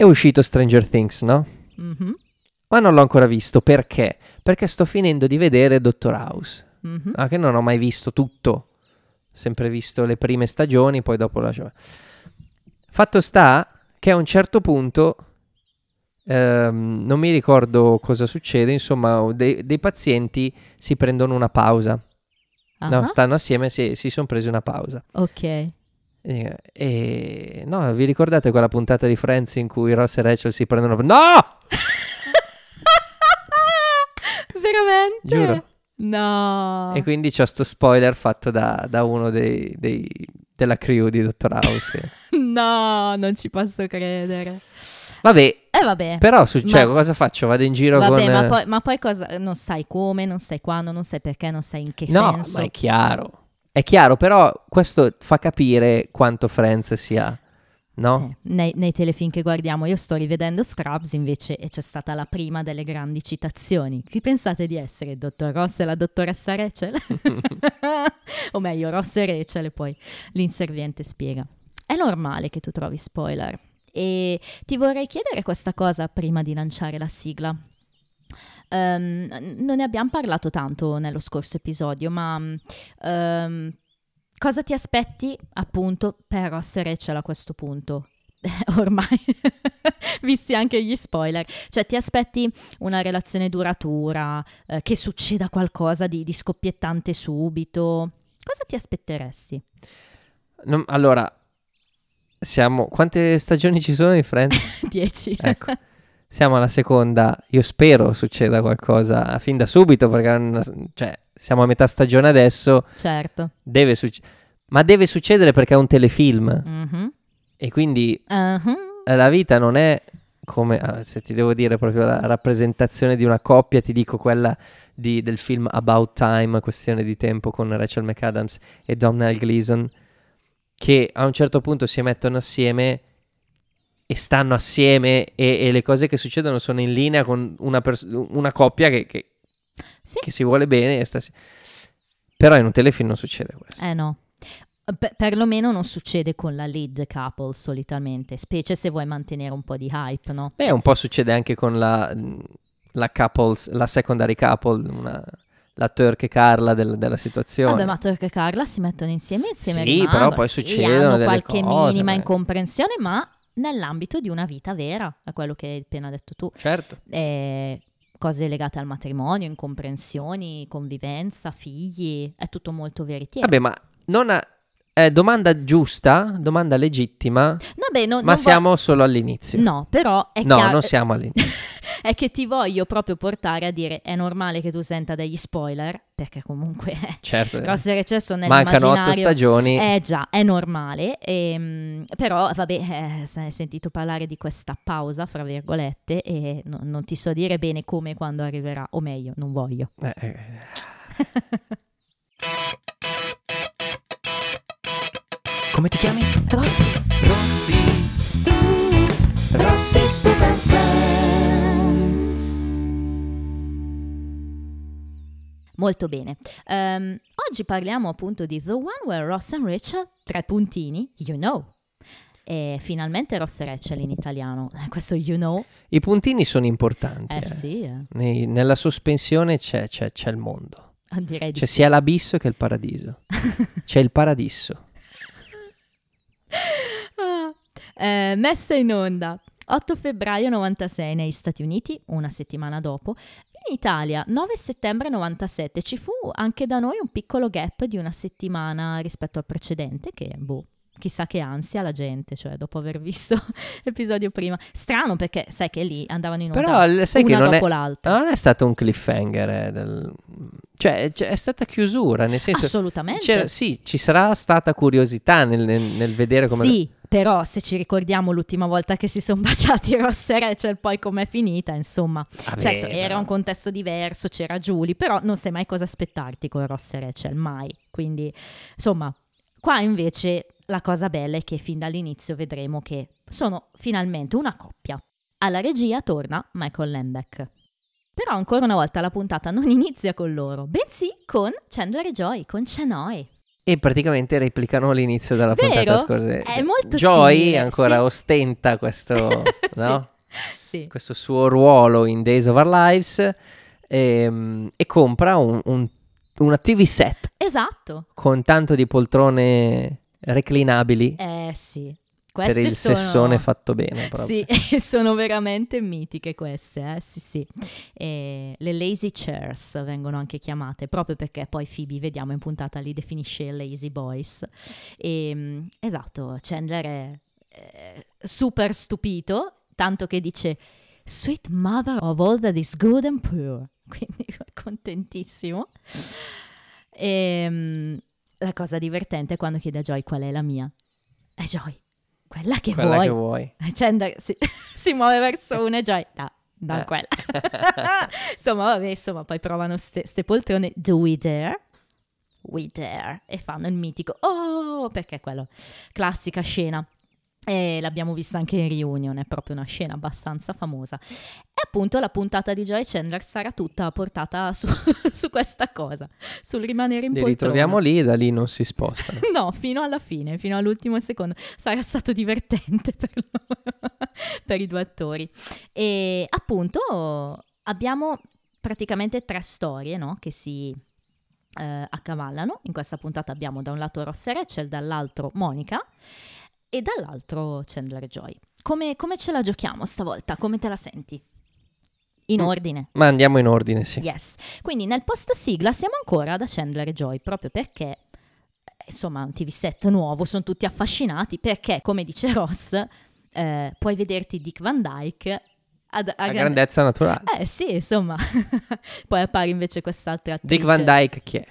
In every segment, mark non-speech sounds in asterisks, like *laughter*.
È uscito Stranger Things, no? Mhm, Ma non l'ho ancora visto, perché? Perché sto finendo di vedere Dottor House, mhm. ah, che non ho mai visto tutto, sempre visto le prime stagioni, poi dopo lascio. Fatto sta che a un certo punto, ehm, non mi ricordo cosa succede, insomma, dei, dei pazienti si prendono una pausa, no, Ah, stanno assieme, si, si sono presi una pausa. Ok. E, no, vi ricordate quella puntata di Friends in cui Ross e Rachel si prendono... No! *laughs* Veramente? Giuro. No. E quindi c'ho sto spoiler fatto da, da uno dei, dei- della crew di Dottor House. *laughs* No, non ci posso credere. Vabbè, Eh vabbè. però su- cioè, Ma- cosa faccio? Vado in giro Vabbè, con... ma poi, ma poi cosa? Non sai come, non sai quando, non sai perché, non sai in che No, senso. ma è chiaro. È chiaro, però questo fa capire quanto Friends sia... No? Sì, nei, nei telefilm che guardiamo, io sto rivedendo Scrubs invece e c'è stata la prima delle grandi citazioni. Chi pensate di essere? Il dottor Ross e la dottoressa Rachel? *laughs* *laughs* o meglio, Ross e Rachel e poi l'inserviente spiega. È normale che tu trovi spoiler e ti vorrei chiedere questa cosa prima di lanciare la sigla. Ehm, non ne abbiamo parlato tanto nello scorso episodio, ma ehm, cosa ti aspetti appunto per Ross e Rachel a questo punto? *laughs* Ormai, *laughs* visti anche gli spoiler, cioè ti aspetti una relazione duratura, eh, che succeda qualcosa di, di scoppiettante subito? Cosa ti aspetteresti? Non- allora, siamo... Quante stagioni ci sono di Friends? *laughs* 10. Ecco. Siamo alla seconda, io spero succeda qualcosa fin da subito perché una- cioè, siamo a metà stagione adesso, certo. deve succedere, ma deve succedere perché è un telefilm Mhm. e quindi eh, la vita non è come, allora, se ti devo dire proprio la rappresentazione di una coppia, ti dico quella di- del film About Time, questione di tempo con Rachel McAdams e Domhnall Gleeson, che a un certo punto si mettono assieme e stanno assieme e, e le cose che succedono sono in linea con una, pers- una coppia che, che- Sì. che si vuole bene e sta Però in un telefilm non succede questo. Eh no. Per- perlomeno non succede con la lead couple solitamente, specie se vuoi mantenere un po' di hype, no? Beh, un po' succede anche con la, la couples, la secondary couple, una- la Turk e Carla del- della situazione. Vabbè, ma Turk e Carla si mettono insieme insieme Sì, rimangono. però poi Sì, succedono hanno qualche cose, minima beh. incomprensione, ma nell'ambito di una vita vera, è quello che hai appena detto tu. Certo. Eh, cose legate al matrimonio, incomprensioni, convivenza, figli, è tutto molto veritiero. Vabbè, ma non ha- eh, domanda giusta, domanda legittima, Vabbè, no- ma non vo- siamo solo all'inizio. No, però è No, chiaro... non siamo all'inizio. *laughs* è che ti voglio proprio portare a dire è normale che tu senta degli spoiler, perché comunque certo. Ross e Rachel sono Mancano otto nell'immaginario. stagioni. Eh già, è normale, ehm, però vabbè, eh, se hai sentito parlare di questa pausa, fra virgolette, e no- non ti so dire bene come e quando arriverà, o meglio, non voglio. Eh, eh. *laughs* Come ti chiami? Rossi, Rossi. stu, Rossi Stupid Friends. Molto bene. Ehm, oggi parliamo appunto di The One Where Ross and Rachel, tre puntini, you know. E finalmente Ross e Rachel in italiano. Eh, Questo you know, I puntini sono importanti. eh eh. sì, eh. Nei- nella sospensione c'è, c'è- c'è il mondo. direi di C'è sì. sia l'abisso che il paradiso. *laughs* C'è il paradiso. Ah, eh, messa in onda 8 febbraio 96 negli Stati Uniti, una settimana dopo. In Italia 9 settembre 97 ci fu anche da noi un piccolo gap di una settimana rispetto al precedente che boh. Chissà che ansia la gente, cioè dopo aver visto *laughs* l'episodio prima. Strano perché sai che lì andavano in onda Però sai una non è, dopo l'altra. non è stato un cliffhanger. eh, del- Cioè, cioè, è stata chiusura, nel senso... Assolutamente. sì, ci sarà stata curiosità nel, nel- nel vedere come... Sì, però se ci ricordiamo l'ultima volta che si sono *laughs* baciati Ross e Rachel, poi com'è finita, insomma. Vabbè, certo, era però- un contesto diverso, c'era Julie, però non sai mai cosa aspettarti con Ross e Rachel, mai. Quindi, insomma, qua invece la cosa bella è che fin dall'inizio vedremo che sono finalmente una coppia. Alla regia torna Michael Lembeck. Però ancora una volta la puntata non *laughs* inizia con loro, bensì con Chandler e Joy, con Chenoy. E praticamente replicano l'inizio della Vero? puntata scorsa. È molto Joy simile, ancora sì. ostenta questo... *laughs* no? Sì. questo suo ruolo in Days of Our Lives ehm, e, compra un, un- una TV set Esatto. con tanto di poltrone reclinabili Eh sì. per Queste il sono... sessone fatto bene proprio. Sì, *laughs* sono veramente mitiche queste, eh? sì sì. E le lazy chairs vengono anche chiamate, proprio perché poi Phoebe, vediamo in puntata, li definisce lazy boys. E, mm, esatto, Chandler è eh, super stupito, tanto che dice Sweet mother of all that is good and pure. *laughs* Quindi contentissimo. E, mm, la cosa divertente è quando chiede a Joy qual è la mia. È Joy, quella che Quella vuoi. che vuoi. Chandler si, *laughs* si muove verso una e Joy da, da Eh. quella. *laughs* insomma, vabbè, insomma, poi provano ste, ste poltrone. Do we dare? We dare. E fanno il mitico oh, perché è quello. Classica scena. E l'abbiamo vista anche in reunion, è proprio una scena abbastanza famosa. E appunto la puntata di Joy Chandler sarà tutta portata su, *laughs* su questa cosa, sul rimanere in Li poltrona. ritroviamo lì e da lì non si spostano. *laughs* No, fino alla fine, fino all'ultimo secondo. Sarà stato divertente *laughs* per, loro, per i due attori. E appunto abbiamo praticamente tre storie no, che si eh, accavallano. In questa puntata abbiamo da un lato Ross e Rachel, dall'altro Monica e dall'altro Chandler Joy. Come, come ce la giochiamo stavolta? Come te la senti? In Mm. ordine. Ma andiamo in ordine, sì. Yes. Quindi nel post sigla siamo ancora da Chandler e Joy, proprio perché eh, insomma un TV set nuovo, sono tutti affascinati perché, come dice Ross, eh, puoi vederti Dick Van Dyke ad- a, A gran- grandezza naturale. Eh sì, insomma. *laughs* Poi appare invece quest'altra attrice. Dick Van Dyke chi è?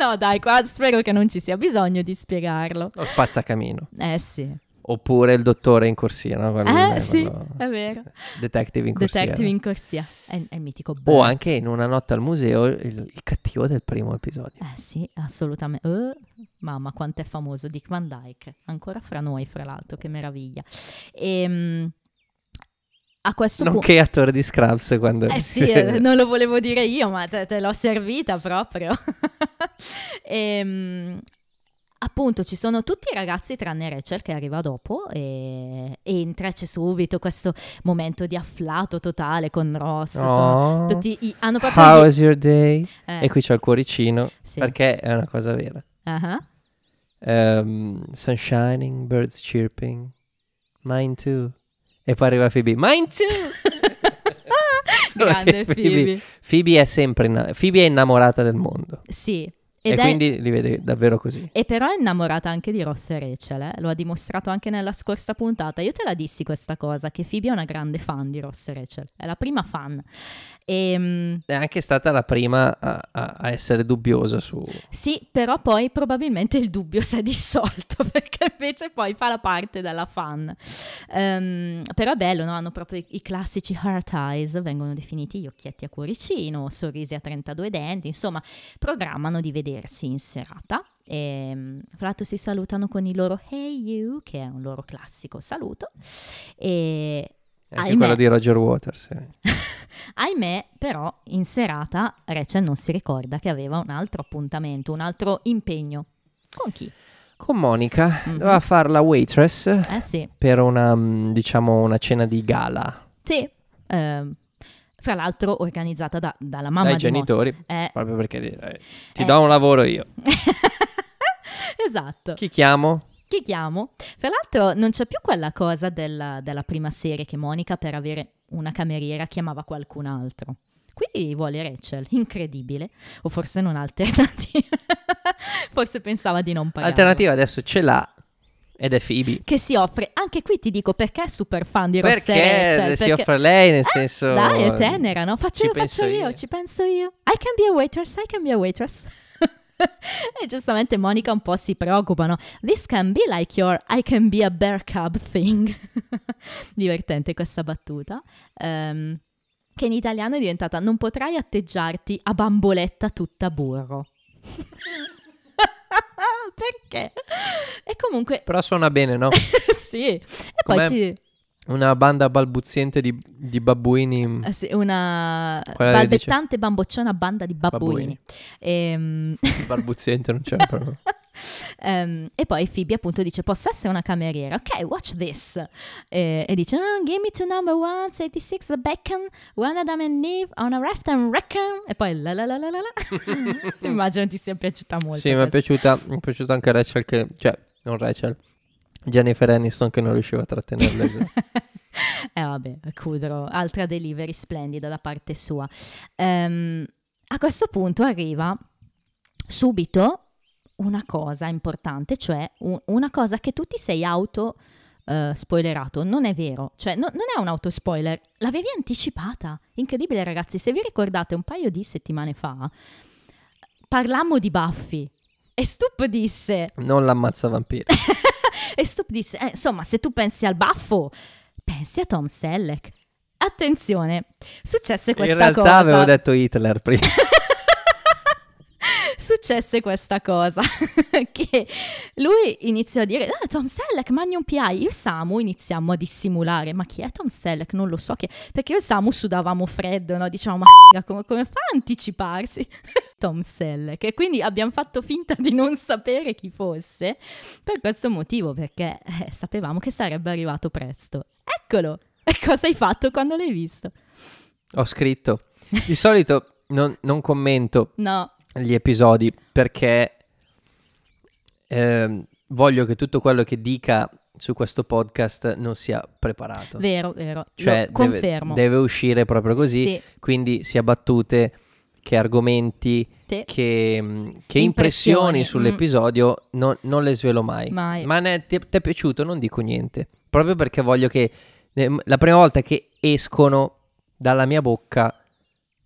No, dai, qua spero che non ci sia bisogno di spiegarlo. Lo spazzacamino. Eh sì. Oppure il dottore in corsia, no? Quello- Eh sì, quello- è vero. Detective in corsia. Detective in corsia. È, è il mitico O Bert. anche in una notte al museo il, il cattivo del primo episodio. Eh sì, assolutamente. Eh, mamma, quanto è famoso Dick Van Dyke. Ancora fra noi, fra l'altro, che meraviglia. Ehm, a questo punto... Nonché attore di Scrubs quando... Eh sì, eh, *laughs* non lo volevo dire io, ma te, te l'ho servita proprio. *laughs* Ehm, appunto, ci sono tutti i ragazzi tranne Rachel che arriva dopo e, e in tre c'è subito questo momento di afflato totale con Ross. Oh, tutti i- hanno proprio... How was your day? eh, E qui c'è il cuoricino, sì. perché è una cosa vera. Ah, Ehm, sun shining, birds chirping, mine too. E poi arriva Phoebe, mine too! Solo Grande che Phoebe. Phoebe è sempre inna- Phoebe è innamorata del mondo. Sì. e è- quindi li vede davvero così. E però è innamorata anche di Ross e Rachel, eh? lo ha dimostrato anche nella scorsa puntata. Io te la dissi questa cosa, che Phoebe è una grande fan di Ross e Rachel, è la prima fan. E, È anche stata la prima a, a- essere dubbiosa su... sì, però poi probabilmente il dubbio si è dissolto, *laughs* perché invece poi fa la parte della fan. Ehm, però è bello, no? hanno proprio i, i classici heart eyes, vengono definiti gli occhietti a cuoricino, sorrisi a 32 denti, insomma, programmano di vedersi in serata. E, mm, fra l'altro si salutano con il loro Hey You, che è un loro classico saluto. E Anche Ahimè. quello di Roger Waters. eh. *laughs* ahimè, però, in serata Rachel non si ricorda che aveva un altro appuntamento, un altro impegno. Con chi? Con Monica Mhm. doveva fare la waitress Eh sì, per una, mm, diciamo, una cena di gala sì. ehm, fra l'altro organizzata da- dalla mamma dai di Mo- genitori. Eh, Proprio perché eh, ti Eh. do un lavoro io. *laughs* esatto. Chi chiamo? Chi chiamo? Fra l'altro non c'è più quella cosa della, della prima serie che Monica per avere una cameriera chiamava qualcun altro. Qui vuole Rachel, incredibile. O forse non alternativa. *laughs* forse pensava di non pagare. L'alternativa adesso ce l'ha ed è Phoebe. Che si offre, anche qui ti dico perché è super fan di Ross e Perché Rachel. si perché- offre lei, nel Eh, senso... Dai, è tenera, no? Faccio ci io, faccio io, io. ci penso io. I can be a waitress, I can be a waitress. *laughs* e giustamente Monica un po' si preoccupa, no? This can be like your I can be a bear cub thing. *laughs* Divertente questa battuta. Ehm, che in italiano è diventata non potrai atteggiarti a bamboletta tutta burro. *laughs* Perché? E comunque, Però suona bene, no? sì. E poi Com'è? ci... Una banda balbuziente di, di babbuini. Eh sì, una Quella balbettante bambocciona banda di babbuini. Babbuini. Ehm, Balbuziente non c'è proprio. *laughs* Ehm, e poi Phoebe appunto dice posso essere una cameriera ok watch this e, e dice "Ah, give me to number 186 the bacon one Adam and Eve on a raft and reckon e poi la la la la la la *laughs* immagino ti sia piaciuta molto Sì, mi è piaciuta, mi è piaciuta anche Rachel che, cioè, non Rachel, Jennifer Aniston che non riusciva a trattenerla. *laughs* eh vabbè, Kudrow, altra delivery splendida da parte sua. Ehm, a questo punto arriva subito una cosa importante, cioè un- una cosa che tu ti sei auto eh, spoilerato. Non è vero, cioè no- non è un autospoiler, l'avevi anticipata. Incredibile ragazzi, se vi ricordate un paio di settimane fa parlammo di Buffy e Stup disse non l'ammazza vampiri. *laughs* e Stup disse, eh, insomma, se tu pensi al baffo, pensi a Tom Selleck. Attenzione, successe questa In realtà cosa. avevo detto Hitler prima. *laughs* Successe questa cosa *laughs* che lui iniziò a dire ah, Tom Selleck, Magnum PI. Io e Samu iniziamo a dissimulare. Ma chi è Tom Selleck? Non lo so chi è. Perché io e Samu sudavamo freddo, no? Diciamo, ma *laughs* come, come fa a anticiparsi? *laughs* Tom Selleck. E quindi abbiamo fatto finta di non sapere chi fosse per questo motivo, perché eh, sapevamo che sarebbe arrivato presto. Eccolo! E cosa hai fatto quando l'hai visto? Ho scritto. Di solito non, non commento No, gli episodi perché ehm, voglio che tutto quello che dica su questo podcast non sia preparato. vero, vero. cioè, Lo deve- confermo. Deve, uscire proprio così, Sì, quindi sia battute che argomenti, sì. che, mh, che Impressioni, impressioni mm. sull'episodio non, non le svelo mai. Mai. Ma ne- ti, ti è piaciuto? Non dico niente. Proprio perché voglio che eh, la prima volta che escono dalla mia bocca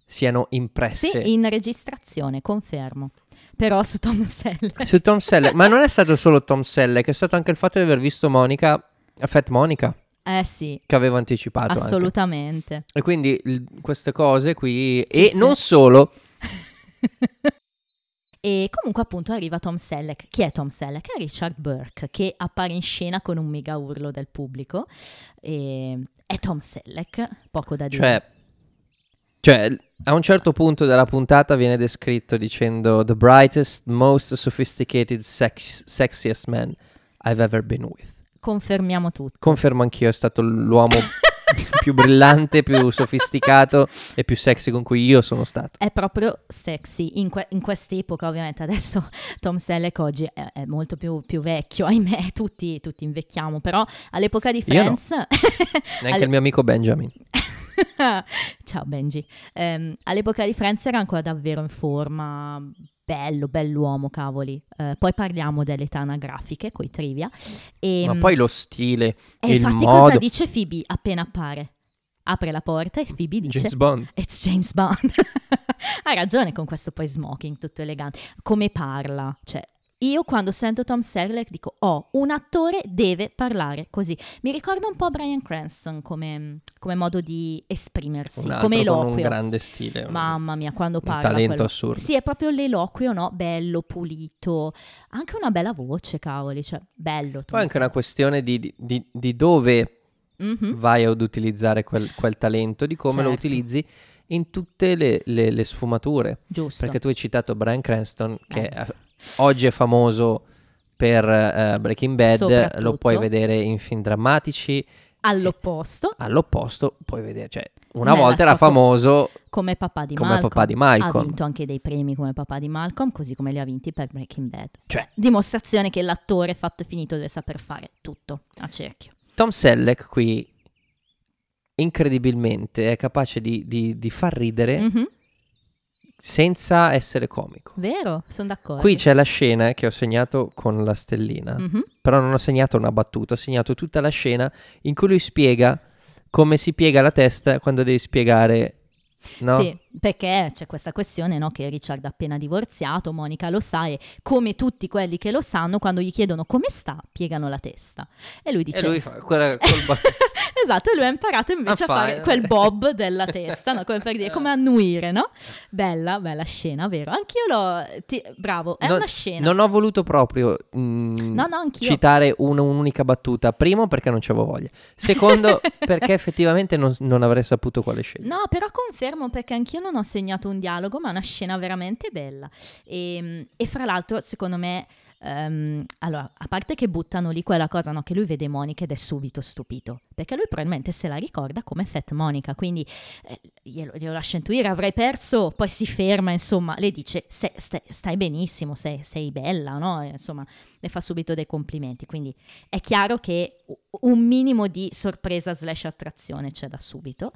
siano impresse. Sì, in registrazione, confermo. Però su Tom Selleck. *laughs* Su Tom Selleck, ma non è stato solo Tom Selleck, è stato anche il fatto di aver visto Monica, Fat Monica, Eh sì, che avevo anticipato. anche. assolutamente. E quindi il- queste cose qui, Sì, e sì. non solo, *laughs* e comunque appunto arriva Tom Selleck. Chi è Tom Selleck? È Richard Burke che appare in scena con un mega urlo del pubblico. E è Tom Selleck, poco da dire. cioè, cioè, a un certo punto della puntata viene descritto dicendo The brightest, most sophisticated, sex- sexiest man I've ever been with. Confermiamo tutto. Confermo anch'io, è stato l'uomo *laughs* più brillante, più sofisticato e più sexy con cui io sono stato. È proprio sexy in, que- in quest'epoca, ovviamente. Adesso *laughs* Tom Selleck oggi è, è molto più, più vecchio, ahimè, *laughs* tutti, tutti invecchiamo. Però all'epoca di Io no. Friends, Neanche Alle- il mio amico Benjamin. *laughs* Ciao Benji. Ehm, all'epoca di Friends era ancora davvero in forma. Bello, bell'uomo, cavoli. Eh, poi parliamo delle anagrafiche, coi trivia. E, Ma poi lo stile, e il infatti modo. cosa dice Phoebe appena appare? Apre la porta e Phoebe dice... James Bond. It's James Bond. *laughs* Hai ragione con questo poi smoking tutto elegante. Come parla? Cioè, io quando sento Tom Selleck dico, oh, un attore deve parlare così. Mi ricorda un po' Brian Cranston come, come modo di esprimersi, Un come con un eloquio. grande stile. un- Mamma mia, quando un parla. talento quello- assurdo. Sì, è proprio l'eloquio, no? Bello, pulito. Anche una bella voce, cavoli. Cioè, bello. Tom Poi è anche una questione di, di- di dove Mhm. vai ad utilizzare quel, quel talento, di come lo Certo. utilizzi in tutte le, le- le sfumature. Giusto. Perché tu hai citato Brian Cranston, che Eh. Eh, oggi è famoso per eh, Breaking Bad, lo puoi vedere in film drammatici, All'opposto, all'opposto puoi vedere, cioè una Nella volta era famoso come papà di come Malcolm. papà di Ha Malcolm. vinto anche dei premi come papà di Malcolm, così come li ha vinti per Breaking Bad. Cioè- dimostrazione che l'attore fatto e finito deve saper fare tutto a cerchio. Tom Selleck qui incredibilmente è capace di, di- di far ridere Mhm, senza essere comico. Vero, sono d'accordo. Qui c'è la scena che ho segnato con la stellina, Mhm, però non ho segnato una battuta, ho segnato tutta la scena in cui lui spiega come si piega la testa quando devi spiegare, no? Sì, perché c'è questa questione no, che Richard ha appena divorziato, Monica lo sa e come tutti quelli che lo sanno, quando gli chiedono come sta, piegano la testa. E lui dice... E lui fa quella *laughs* col ba- esatto, e lui ha imparato invece a fare fai- quel bob della testa, no? come per dire, come annuire, no? Bella, bella scena, vero? Anch'io l'ho... ti- Bravo, è Non- una scena. Non ho voluto proprio mm, No, no, citare un- un'unica battuta. Primo, perché non c'avevo voglia. Secondo, *laughs* perché effettivamente non, non avrei saputo quale scegliere. No, però confermo perché anch'io non ho segnato un dialogo, ma è una scena veramente bella. E, e fra l'altro, secondo me, ehm, allora, a parte che buttano lì quella cosa, no, che lui vede Monica ed è subito stupito, perché lui probabilmente se la ricorda come Fat Monica, quindi eh, glielo, glielo lascia intuire, avrai perso, poi si ferma, insomma, le dice stai, stai, stai benissimo, sei, sei bella, no? E, insomma, le fa subito dei complimenti, quindi è chiaro che un minimo di sorpresa slash attrazione c'è da subito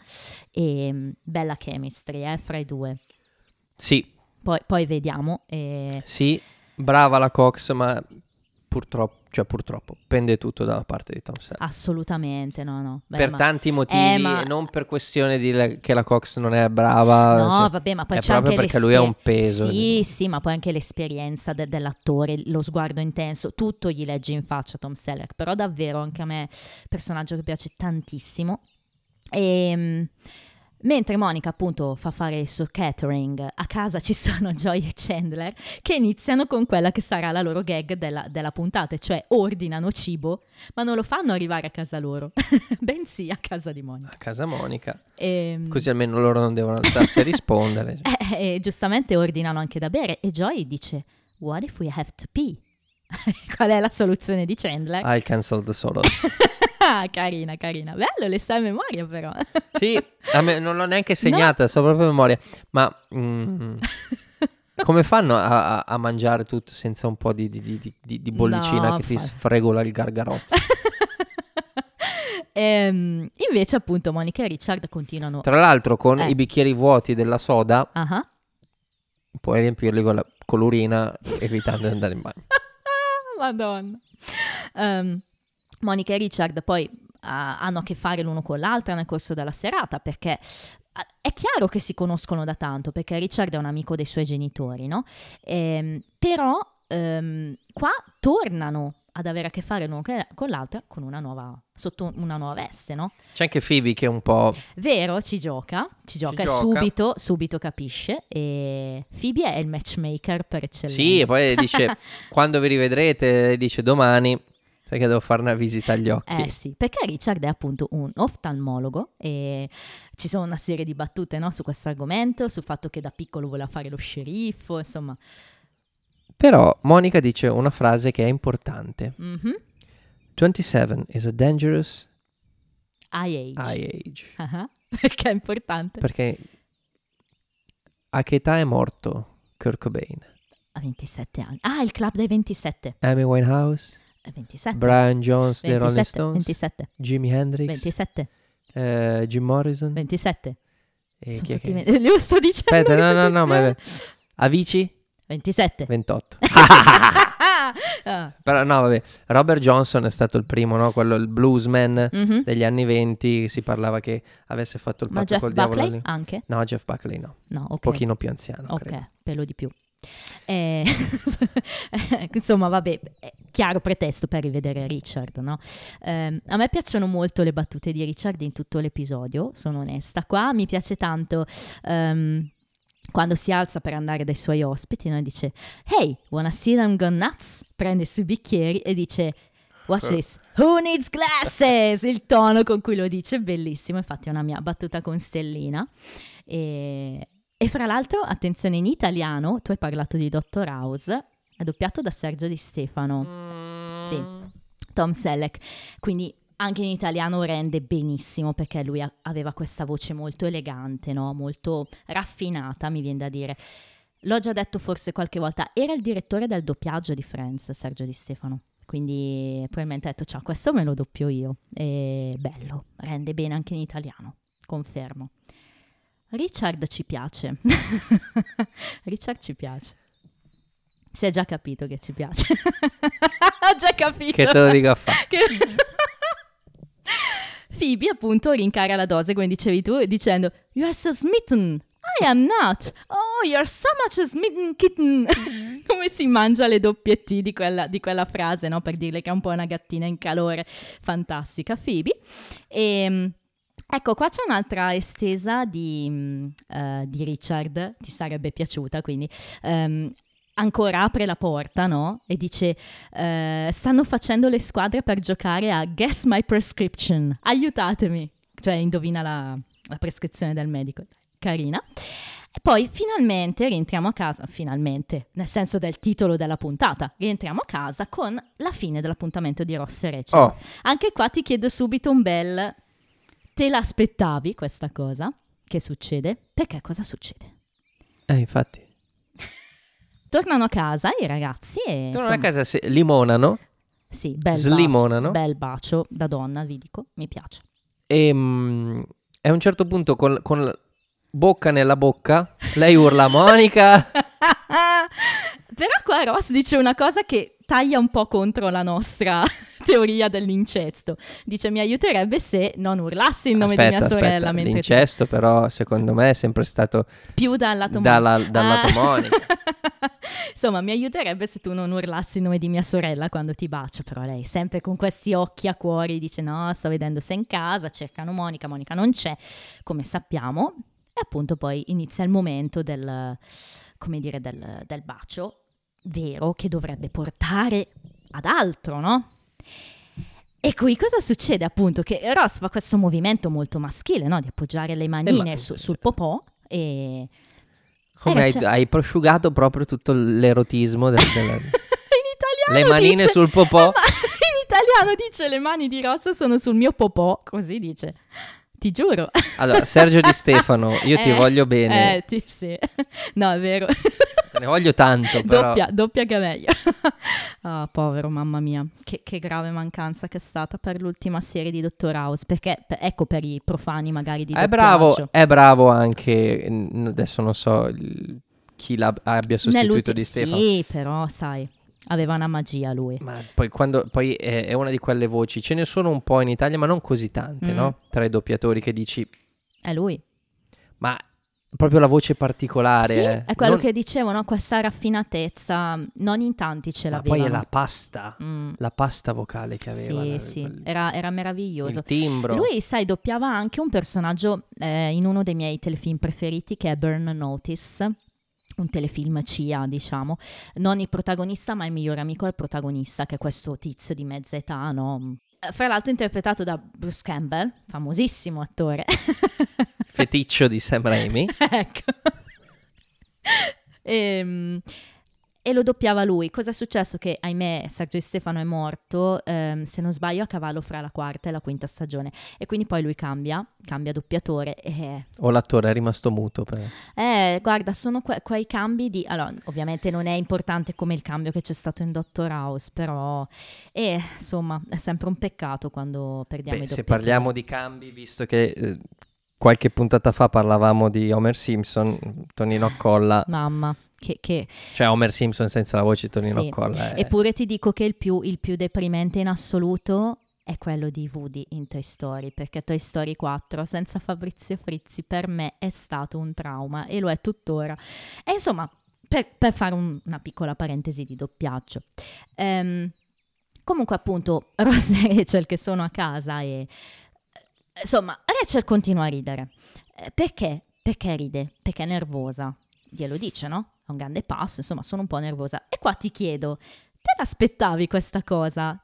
e mm, bella chemistry eh, fra i due. Sì, Poi, poi vediamo. e- sì, brava la Cox, ma purtroppo, cioè purtroppo, pende tutto dalla parte di Tom Selleck. Assolutamente, no, no. Beh, per ma- tanti motivi eh, ma- non per questione di le- che la Cox non è brava. No, cioè, vabbè, ma poi è c'è proprio anche perché lui ha un peso. Sì, sì, ma poi anche l'esperienza de- dell'attore, lo sguardo intenso, tutto gli legge in faccia Tom Selleck. Però davvero anche a me personaggio che piace tantissimo. E mentre Monica appunto fa fare il suo catering, a casa ci *laughs* sono Joy e Chandler che iniziano con quella che sarà la loro gag della, della puntata, cioè ordinano cibo, ma non lo fanno arrivare a casa loro, *laughs* bensì a casa di Monica. A casa Monica. E, Così almeno loro non devono alzarsi a rispondere. *laughs* eh, e giustamente ordinano anche da bere e Joy dice What if we have to pee? Qual è la soluzione di Chandler? I'll cancel the solos. Ah, carina, carina. Bello, le sai a memoria però. Sì, a me non l'ho neanche segnata, so proprio a memoria. Ma mm, *laughs* come fanno a, a- mangiare tutto senza un po' di, di- di- di- bollicina No, che ti fa- sfregola il gargarozzo? *laughs* Ehm, invece appunto Monica e Richard continuano... Tra l'altro, con Eh. i bicchieri vuoti della soda, ah. puoi riempirli con, la, con l'urina, evitando di andare in bagno. *laughs* Madonna. Ehm, Monica e Richard poi ah, hanno a che fare l'uno con l'altra nel corso della serata perché ah, è chiaro che si conoscono da tanto perché Richard è un amico dei suoi genitori, no? Ehm, però ehm, qua tornano ad avere a che fare l'uno con l'altra con una nuova, sotto una nuova veste, no? C'è anche Phoebe che è un po'... Vero, ci gioca, ci gioca gioca. subito, subito capisce e Phoebe è il matchmaker per eccellenza. Sì, e poi dice, *laughs* quando vi rivedrete, dice domani, perché devo fare una visita agli occhi. Eh sì, perché Richard è appunto un oftalmologo e ci sono una serie di battute no, su questo argomento, sul fatto che da piccolo voleva fare lo sceriffo, insomma. Però Monica dice una frase che è importante. Mhm. 27 is a dangerous High age. high age. Ah, *laughs* Perché è importante? Perché a che età è morto Kurt Cobain? A 27 anni. Ah, il club dei 27. Amy Winehouse, Eh, 27. Brian Jones dei Rolling 27, Stones, 27, Jimi Hendrix, 27, eh, Jim Morrison 27. e Sono chi è tutti che... ve- Lo *laughs* sto dicendo. Aspetta, no, no, no, ma... Avicii 27. 28. *laughs* *laughs* Ah, Però no, vabbè, Robert Johnson è stato il primo, no? Quello, il bluesman mhm. degli anni 20, si parlava che avesse fatto il Ma patto Jeff col diavolo. Buckley lì. anche? No, Jeff Buckley no, No, ok. un pochino più anziano, Ok, credo. pelo di più. Eh, *laughs* insomma, vabbè, chiaro pretesto per rivedere Richard, no? Ehm, a me piacciono molto le battute di Richard in tutto l'episodio, sono onesta. Qua mi piace tanto ehm, quando si alza per andare dai suoi ospiti, no? E dice, hey, wanna see them go nuts? Prende sui bicchieri e dice... Watch this. Who needs glasses? Il tono con cui lo dice è bellissimo. Infatti è una mia battuta con Stellina. E, e fra l'altro, attenzione, in italiano, tu hai parlato di Dottor House, è doppiato da Sergio Di Stefano, Sì. Tom Selleck. Quindi anche in italiano rende benissimo perché lui a- aveva questa voce molto elegante, no? molto raffinata, mi viene da dire. L'ho già detto forse qualche volta, era il direttore del doppiaggio di Friends, Sergio Di Stefano. Quindi probabilmente ha detto, ciao, questo me lo doppio io. E bello, rende bene anche in italiano, confermo. Richard ci piace. *laughs* Richard ci piace. Si è già capito che ci piace. Ho *laughs* già capito. Che te lo dico a fare? *laughs* Che- Phoebe appunto rincara la dose come dicevi tu dicendo You are so smitten I am not Oh you're so much a smitten kitten come si mangia le doppie T di quella, di quella frase no? per dirle che è un po' una gattina in calore fantastica Phoebe e Ecco, qua c'è un'altra estesa di, eh, di Richard, ti sarebbe piaciuta, quindi ehm, ancora apre la porta, no? E dice, eh, stanno facendo le squadre per giocare a Guess My Prescription, aiutatemi, cioè indovina la, la prescrizione del medico, carina. E poi finalmente rientriamo a casa, finalmente, nel senso del titolo della puntata, rientriamo a casa con la fine dell'appuntamento di Ross e Rachel. Oh, Anche qua ti chiedo subito un bel... Te l'aspettavi questa cosa? Che succede? Perché cosa succede? eh, infatti. *laughs* Tornano a casa i ragazzi e... Tornano a insomma, casa, se- limonano Sì, bel Slimonano. bacio, bel bacio da donna, vi dico, mi piace. e, mm, a un certo punto con, con la bocca nella bocca, lei urla *laughs* Monica. *laughs* Però qua Ross dice una cosa che taglia un po' contro la nostra teoria dell'incesto. Dice mi aiuterebbe se non urlassi il nome aspetta, di mia sorella aspetta, mentre tu- l'incesto però secondo me è sempre stato più dal lato dalla- dal lato. Monica. Insomma, mi aiuterebbe se tu non urlassi il nome di mia sorella quando ti bacio, però lei sempre con questi occhi a cuori dice no, sto vedendo se è in casa, cercano Monica, Monica non c'è, come sappiamo. E appunto poi inizia il momento del, come dire, del, del bacio vero che dovrebbe portare ad altro, no? E qui cosa succede? Appunto che Ross fa questo movimento molto maschile, no? Di appoggiare le manine ma- su- sul popò e... Come Eh, hai, hai prosciugato proprio tutto l'erotismo del, *laughs* del- In italiano le manine dice- sul popò. Eh, ma in italiano dice le mani di Ross sono sul mio popò, così dice. Ti giuro. Allora, Sergio Di Stefano, io ti *laughs* Eh, voglio bene, Eh, ti, sì. No, è vero. te ne voglio tanto, però doppia, doppia che meglio. *laughs* Ah, povero, mamma mia. Che, che grave mancanza che è stata per l'ultima serie di Dottor House. Perché, per- ecco, per i profani magari di è bravo, è bravo anche, adesso non so chi l'abbia sostituito Nell'ulti- Di Stefano. Sì, però, sai, aveva una magia lui. Ma poi, quando, poi è, è una di quelle voci, ce ne sono un po' in Italia, ma non così tante, Mm. no? Tra i doppiatori che dici, È lui. ma proprio la voce particolare. Sì, eh. è quello Non- che dicevo, no? Questa raffinatezza, non in tanti ce Ma l'avevano. poi è la pasta, Mm, la pasta vocale che aveva. Sì, la- sì, quel- era, era meraviglioso. il timbro. Lui, sai, doppiava anche un personaggio eh, in uno dei miei telefilm preferiti che è Burn Notice. Un telefilm CIA, diciamo, non il protagonista, ma il migliore amico del protagonista, che è questo tizio di mezza età, no? Eh, Fra l'altro, interpretato da Bruce Campbell, famosissimo attore. Feticcio di Sam Raimi. *laughs* ecco. Ehm, e lo doppiava lui. Cosa è successo? Che ahimè Sergio Di Stefano è morto, ehm, se non sbaglio, a cavallo fra la quarta e la quinta stagione. E quindi poi lui cambia, cambia doppiatore. E, O l'attore è rimasto muto. Per... eh, guarda, sono que- quei cambi di... Allora, ovviamente non è importante come il cambio che c'è stato in Doctor House, però... E, insomma, è sempre un peccato quando perdiamo Beh, i se doppiatori. parliamo di cambi, visto che eh, qualche puntata fa parlavamo di Homer Simpson, Tonino Colla, Mamma, che... che... cioè Homer Simpson senza la voce di Tonino Sì. Colla. è- Eppure ti dico che il più, il più deprimente in assoluto è quello di Woody in Toy Story, perché Toy Story 4 senza Fabrizio Frizzi per me è stato un trauma e lo è tuttora. E insomma, per, per fare un- una piccola parentesi di doppiaggio. Ehm, comunque appunto *laughs* Ross e Rachel che sono a casa e... Insomma, Rachel continua a ridere. Eh, perché? Perché ride? Perché è nervosa. Glielo dice, no? È un grande passo, insomma, sono un po' nervosa. E qua ti chiedo, te l'aspettavi questa cosa?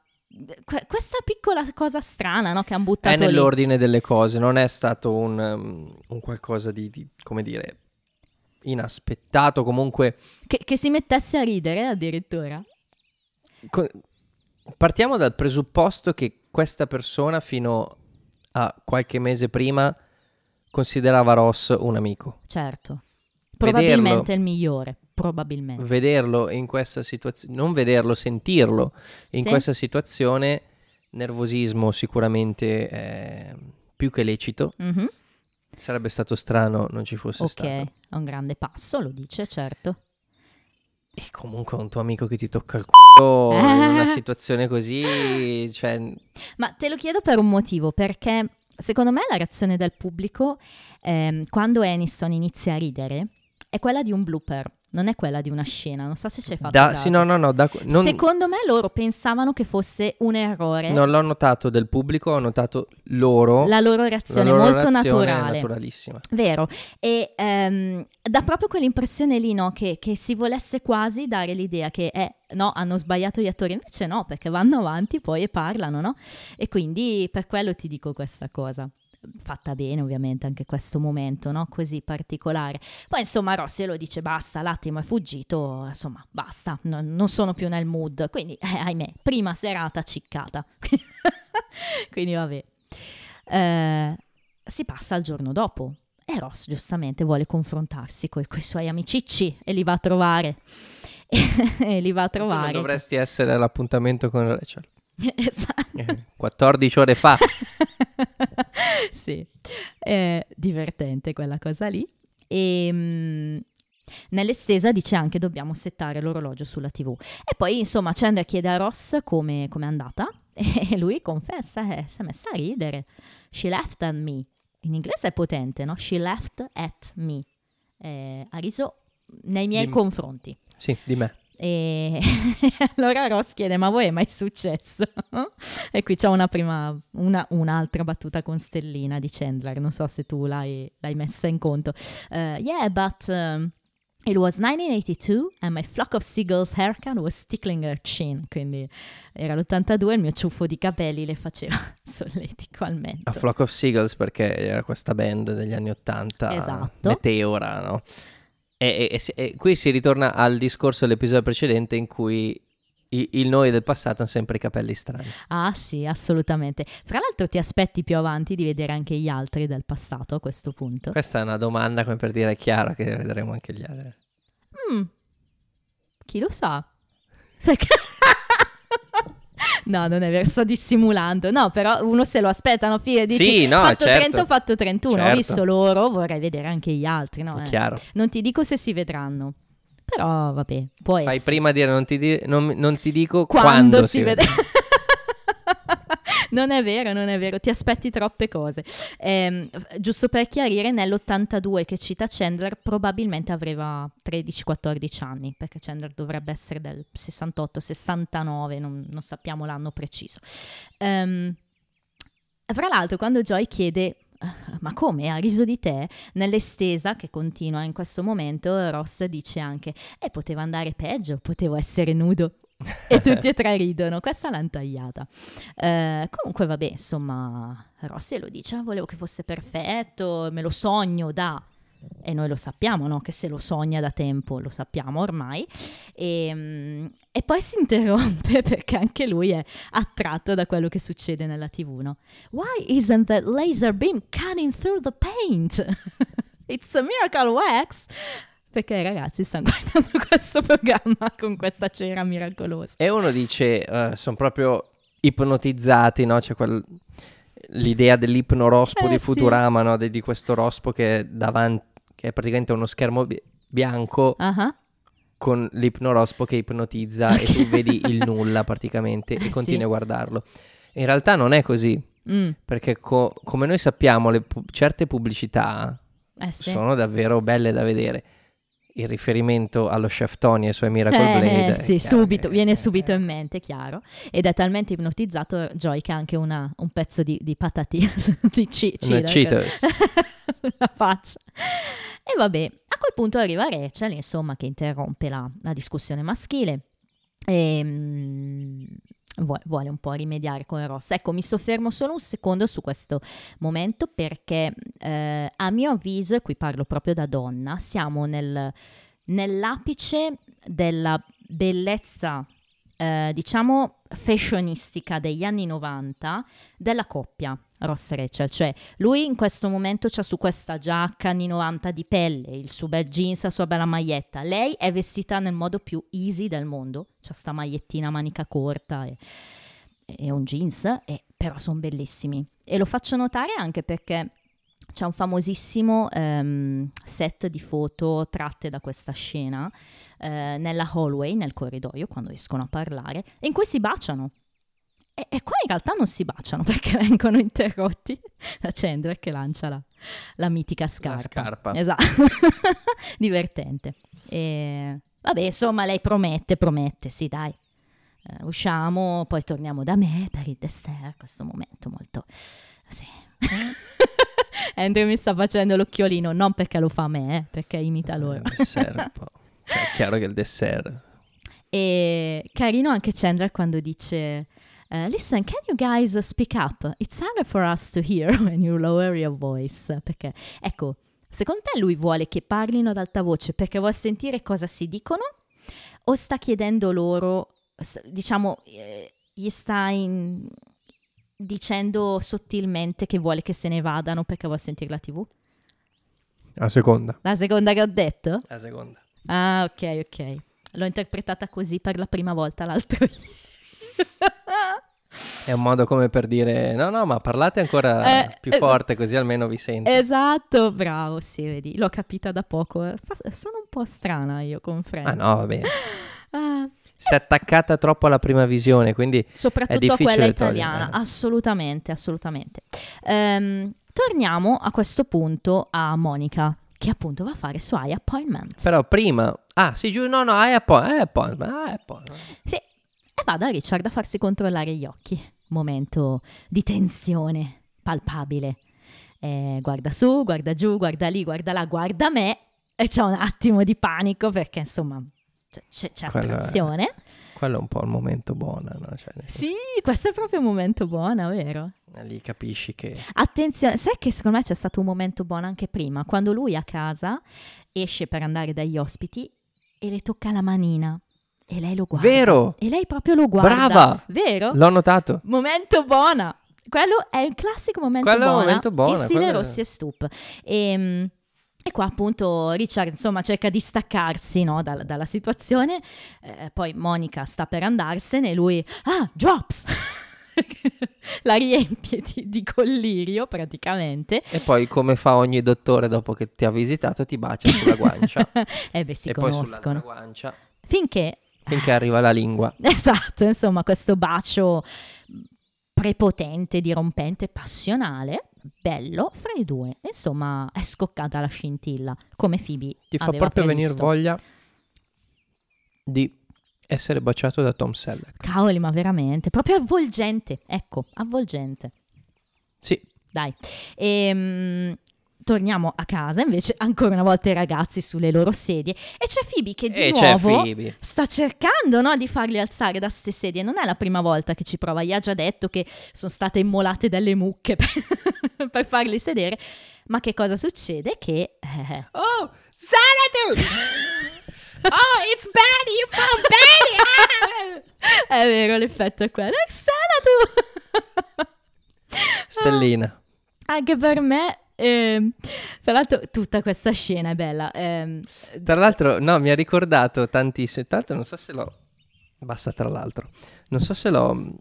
Que- questa piccola cosa strana, no? Che hanno È buttato lì. nell'ordine delle cose, non è stato un, um, un qualcosa di, di, come dire, inaspettato, comunque... Che, che si mettesse a ridere addirittura. co- partiamo dal presupposto che questa persona fino a qualche mese prima considerava Ross un amico. Certo. Vederlo. Probabilmente il migliore. Probabilmente. Vederlo in questa situazione, non vederlo, sentirlo in Sì. questa situazione, nervosismo sicuramente eh, più che lecito. Mhm. Sarebbe stato strano non ci fosse Ok, stato. è un grande passo, lo dice, certo. E comunque un tuo amico che ti tocca il c***o in una *laughs* situazione così, cioè, Ma te lo chiedo per un motivo, perché secondo me la reazione del pubblico ehm, quando Aniston inizia a ridere è quella di un blooper, non è quella di una scena. Non so se ci hai fatto da, caso. sì, no, no, no, da- non, Secondo me loro pensavano che fosse un errore. non l'ho notato del pubblico, ho notato loro. La loro la reazione loro molto reazione è naturale. naturalissima. Vero, e ehm, dà proprio quell'impressione lì, no? Che, che si volesse quasi dare l'idea che eh, no, hanno sbagliato gli attori, invece no, perché vanno avanti poi e parlano, no? E quindi per quello ti dico questa cosa. Fatta bene ovviamente anche questo momento, no? Così particolare. Poi insomma Rossi lo dice basta, l'attimo è fuggito, insomma basta, no- non sono più nel mood, quindi eh, ahimè, prima serata ciccata. *laughs* quindi vabbè. Eh, si passa al giorno dopo e Ross giustamente vuole confrontarsi con i suoi amicicci e li va a trovare. *laughs* e li va a Tu non trovare. dovresti essere all'appuntamento con Rachel. *laughs* esatto. Eh, 14 ore fa. *laughs* sì, è divertente quella cosa lì. E mm, nell'estesa dice anche dobbiamo settare l'orologio sulla TV. E poi insomma Chandler chiede a Ross come è andata *laughs* e lui confessa, eh, si è messa a ridere. She left at me. In inglese è potente, no? She left at me. Eh, ha riso nei miei Dimmi. confronti. Sì, di me. E *laughs* allora Ross chiede: Ma voi è mai successo? *laughs* e qui c'è una prima, una- un'altra battuta con stellina di Chandler. Non so se tu l'hai, l'hai messa in conto. Uh, yeah, but um, it was 1982 and my flock of seagulls haircut was tickling her chin. Quindi era l'82 e il mio ciuffo di capelli le faceva *laughs* solletico al mento. A Flock of Seagulls perché era questa band degli anni 80. Esatto. Meteora, no? E, e- e e qui si ritorna al discorso dell'episodio precedente in cui i- il noi del passato hanno sempre i capelli strani. Ah sì, assolutamente. Fra l'altro ti aspetti più avanti di vedere anche gli altri del passato a questo punto? Questa è una domanda come per dire chiaro che vedremo anche gli altri. Mm, chi lo sa? Sai che- *laughs* no, non è vero, sto dissimulando. No, però uno se lo aspetta, no? Figlia, dici, Sì, no, fatto certo. 30 ho fatto 31, ho Certo. visto loro, vorrei vedere anche gli altri, no? Eh, Chiaro. Non ti dico se si vedranno, però vabbè, può Fai essere. prima dire non ti, di- non, non ti dico quando, quando, si vede. *laughs* non è vero, non è vero, ti aspetti troppe cose. F- giusto per chiarire, nell'82 che cita Chandler probabilmente aveva 13-14 anni, perché Chandler dovrebbe essere del 68-69, non, non sappiamo l'anno preciso. Ehm, fra l'altro, quando Joy chiede "Ah, ma come ha riso di te? Nell'estesa che continua in questo momento, Ross dice anche: E poteva andare peggio, potevo essere nudo. *laughs* e tutti e tre ridono. Questa l'hanno tagliata. Eh, comunque, vabbè, insomma, Rossi lo dice: "Ah, Volevo che fosse perfetto, me lo sogno da. E noi lo sappiamo, no? Che se lo sogna da tempo, lo sappiamo ormai. E, mm, e poi si interrompe *laughs* perché anche lui è attratto da quello che succede nella TV, no? Why isn't that laser beam cutting through the paint? *laughs* It's a miracle wax. Perché ragazzi stanno *laughs* guardando questo programma con questa cera miracolosa. E uno dice, sono proprio ipnotizzati, no? C'è quel- l'idea dell'ipnorospo Eh, di sì. Futurama, no? De- di questo rospo che è davanti, che è praticamente uno schermo bi- bianco ah. con l'ipnorospo che ipnotizza e tu vedi il nulla praticamente e *laughs* continui sì. a guardarlo. In realtà non è così, Mm, perché co- come noi sappiamo le pu- certe pubblicità eh sì. sono davvero belle da vedere. Il riferimento allo chef Tony e ai suoi Miracle Eh, Blade. eh, è sì, chiaro subito, viene subito in mente, chiaro. Ed è talmente ipnotizzato Joy che ha anche una- un pezzo di, di patatine, *laughs* di ci- cida, Cheetos. *laughs* sulla faccia. E vabbè, a quel punto arriva Rachel, insomma, che interrompe la, la discussione maschile e mm, vuole, un po' rimediare con Ross. Ecco, mi soffermo solo un secondo su questo momento perché eh, a mio avviso, e qui parlo proprio da donna, siamo nel- nell'apice della bellezza, eh, diciamo, fashionistica degli anni 90 della coppia Ross Rachel. Cioè, lui in questo momento c'ha su questa giacca anni 90 di pelle, il suo bel jeans, la sua bella maglietta. Lei è vestita nel modo più easy del mondo, c'ha sta magliettina manica corta e, e un jeans, e, però sono bellissimi. E lo faccio notare anche perché c'è un famosissimo ehm, set di foto tratte da questa scena eh, nella hallway, nel corridoio, quando escono a parlare, in cui si baciano. E, e qua in realtà non si baciano *laughs* perché vengono interrotti da Chandler che lancia la, la mitica scarpa. scarpa. Esatto, *laughs* divertente. E, vabbè, insomma, lei promette, promette, sì, dai. Eh, usciamo, poi torniamo da me per il dessert. Questo momento molto. Sì. *laughs* Andrew mi sta facendo l'occhiolino, non perché lo fa a me, eh, perché imita loro. Il dessert è chiaro che il dessert. E carino anche Chandler quando dice eh, listen, can you guys speak up? It's harder for us to hear *laughs* when you lower your voice. Perché, ecco, secondo te lui vuole che parlino ad alta voce perché vuole sentire cosa si dicono? O sta chiedendo loro, diciamo, eh, gli sta in- dicendo sottilmente che vuole che se ne vadano perché vuole sentire la TV? La seconda. La seconda che ho detto? La seconda. Ah, ok, ok. L'ho interpretata così per la prima volta l'altro *laughs* È un modo come per dire no, no, ma parlate ancora Eh, più eh, forte così almeno vi sento. Esatto, bravo, sì, vedi, l'ho capita da poco. Sono un po' strana io con Friends. Ah no, vabbè. *laughs* Ah, Si è attaccata troppo alla prima visione, quindi È soprattutto a quella italiana, assolutamente, assolutamente. Ehm, torniamo a questo punto a Monica, che appunto va a fare su I Appointment. però prima Ah, sì, giù, no, no, hai appointment, hai appointment, hai appointment. Sì, e va da Richard a farsi controllare gli occhi. Momento di tensione palpabile. Eh, guarda su, guarda giù, guarda lì, guarda là, guarda me. E c'è un attimo di panico perché insomma c'è, c'è, Quello è- attrazione. Quello è un po' il momento buono, no? Cioè, Sì, questo è proprio un momento buono, vero? lì capisci che Attenzione, sai che secondo me c'è stato un momento buono anche prima, quando lui a casa esce per andare dagli ospiti e le tocca la manina e lei lo guarda. Vero! E lei proprio lo guarda. Brava! Vero? L'ho notato. Momento buona. Quello è un classico momento Quello è un buona. momento buona, In stile quello Rossi e Stup. E, e qua appunto Richard insomma cerca di staccarsi no, dal- dalla situazione. Eh, poi Monica sta per andarsene e lui, ah, drops! *laughs* La riempie di, di collirio praticamente. E poi come fa ogni dottore dopo che ti ha visitato ti bacia sulla *laughs* guancia e beh, si e conoscono. guancia Finché finché arriva la lingua. *laughs* Esatto, insomma, questo bacio prepotente, dirompente, passionale, bello, fra i due. Insomma, è scoccata la scintilla, come Phoebe Ti fa proprio venire voglia di essere baciato da Tom Selleck. Cavoli, ma veramente, proprio avvolgente, ecco, avvolgente. Sì, Dai. Ehm, torniamo a casa, invece, ancora una volta i ragazzi sulle loro sedie e c'è Phoebe che di e c'è nuovo sta cercando no, di farli alzare da ste sedie. Non è la prima volta che ci prova, gli ha già detto che sono state immolate dalle mucche *laughs* per, per farli sedere. Ma che cosa succede? Che eh, Oh, Xanadu! *laughs* oh, it's Betty! You found Betty! *laughs* è vero, l'effetto è quello. Xanadu! Stellina. Anche per me, ehm, tra l'altro, tutta questa scena è bella. ehm, Tra l'altro, no, mi ha ricordato tantissimo. Tra l'altro, non so se l'ho. Basta, tra l'altro. Non so se l'ho mh,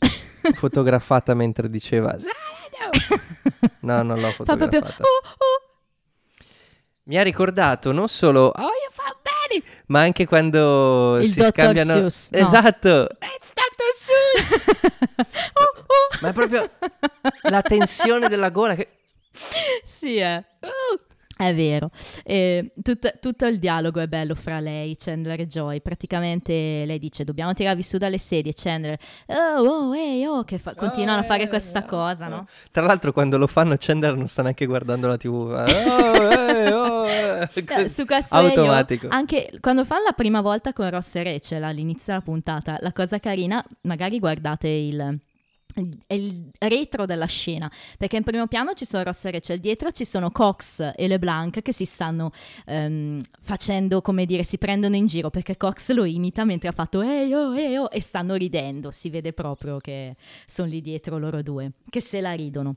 *laughs* fotografata mentre diceva. *laughs* No, non l'ho fa proprio. fotografata. "Oh, oh". Mi ha ricordato non solo. Oh, you found Betty! Ma anche quando Il si Dr. scambiano. Seuss, no. Esatto! It's Dr. Seuss! *laughs* Oh, oh. Ma è proprio la tensione della gola che. Sì, è. È vero. E tut- tutto il dialogo è bello fra lei, Chandler e Joy. Praticamente lei dice dobbiamo tirarvi su dalle sedie. Chandler, oh, oh, ehi, oh, che fa- continuano a fare questa cosa, no? Tra l'altro, quando lo fanno, Chandler non sta neanche guardando la TV. *laughs* Oh, eh, oh, eh. Eh, Su questo Automatico. io, anche quando fanno la prima volta con Ross e Rachel all'inizio della puntata, la cosa carina, magari guardate il, il- il retro della scena, perché in primo piano ci sono Ross e Rachel, dietro ci sono Cox e LeBlanc che si stanno ehm, facendo, come dire, si prendono in giro, perché Cox lo imita mentre ha fatto oh, ehi oh, e stanno ridendo, si vede proprio che sono lì dietro loro due, che se la ridono.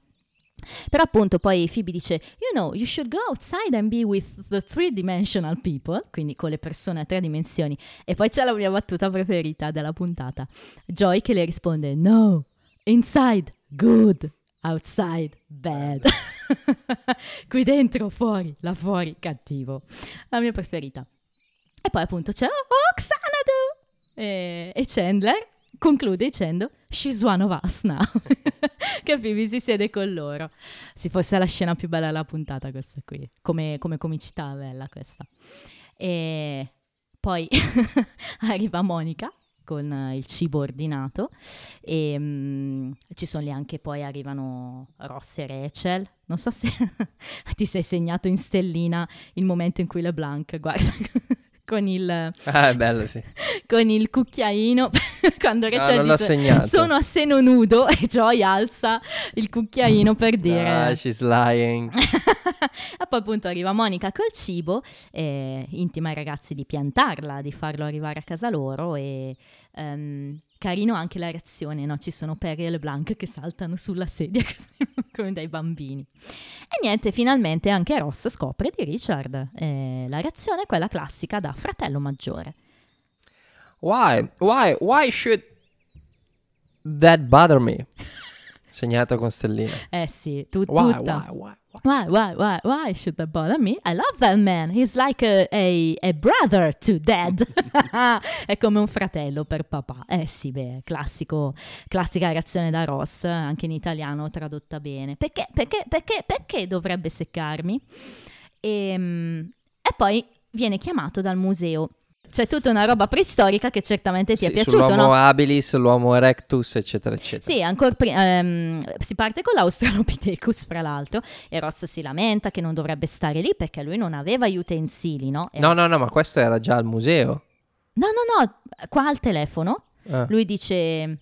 Però appunto poi Phoebe dice, you know, you should go outside and be with the three-dimensional people, quindi con le persone a tre dimensioni. E poi c'è la mia battuta preferita della puntata. Joy che le risponde, no, inside, good, outside, bad. *laughs* Qui dentro, fuori, là fuori, cattivo. La mia preferita. E poi appunto c'è, oh, Xanadu! E, e Chandler conclude dicendo, she's one of us now. che Phoebe si siede con loro. Se fosse la scena più bella della puntata questa qui, come, come comicità bella questa. E poi *laughs* arriva Monica con eh, il cibo ordinato e mm, ci sono lì anche poi arrivano Ross e Rachel. Non so se *laughs* ti sei segnato in stellina il momento in cui LeBlanc guarda con il, Ah, è bello, sì. *laughs* con il cucchiaino *laughs* quando Rachel l'ho dice sono a seno nudo *laughs* e Joy alza il cucchiaino per dire Ah, she's lying. e poi appunto arriva Monica col cibo e intima ai ragazzi di piantarla, di farlo arrivare a casa loro e ehm, carino anche la reazione, no? Ci sono Perry e LeBlanc che saltano sulla sedia *laughs* come dei bambini. E niente, finalmente anche Ross scopre di Richard. e la reazione è quella classica da fratello maggiore. Why? Why? Why should that bother me? *laughs* Segnato con stelline. Eh sì, tu, Why? tutta. Why? Why? Why? Why, why, why, should that bother me? I love that man. He's like a, a, a brother to dad. *laughs* È come un fratello per papà. Eh sì, beh, classico, classica reazione da Ross, anche in italiano tradotta bene. Perché, perché, perché, perché dovrebbe seccarmi? E, e poi viene chiamato dal museo. C'è tutta una roba preistorica che certamente ti è Sì, piaciuto, sull'uomo no? habilis, l'uomo erectus, eccetera, eccetera. Sì, ancora prima ehm, si parte con l'Australopithecus, fra l'altro, e Ross si lamenta che non dovrebbe stare lì perché lui non aveva gli utensili, no? Era- No, no, no, ma questo era già al museo. no, no, no, qua al telefono Ah. lui dice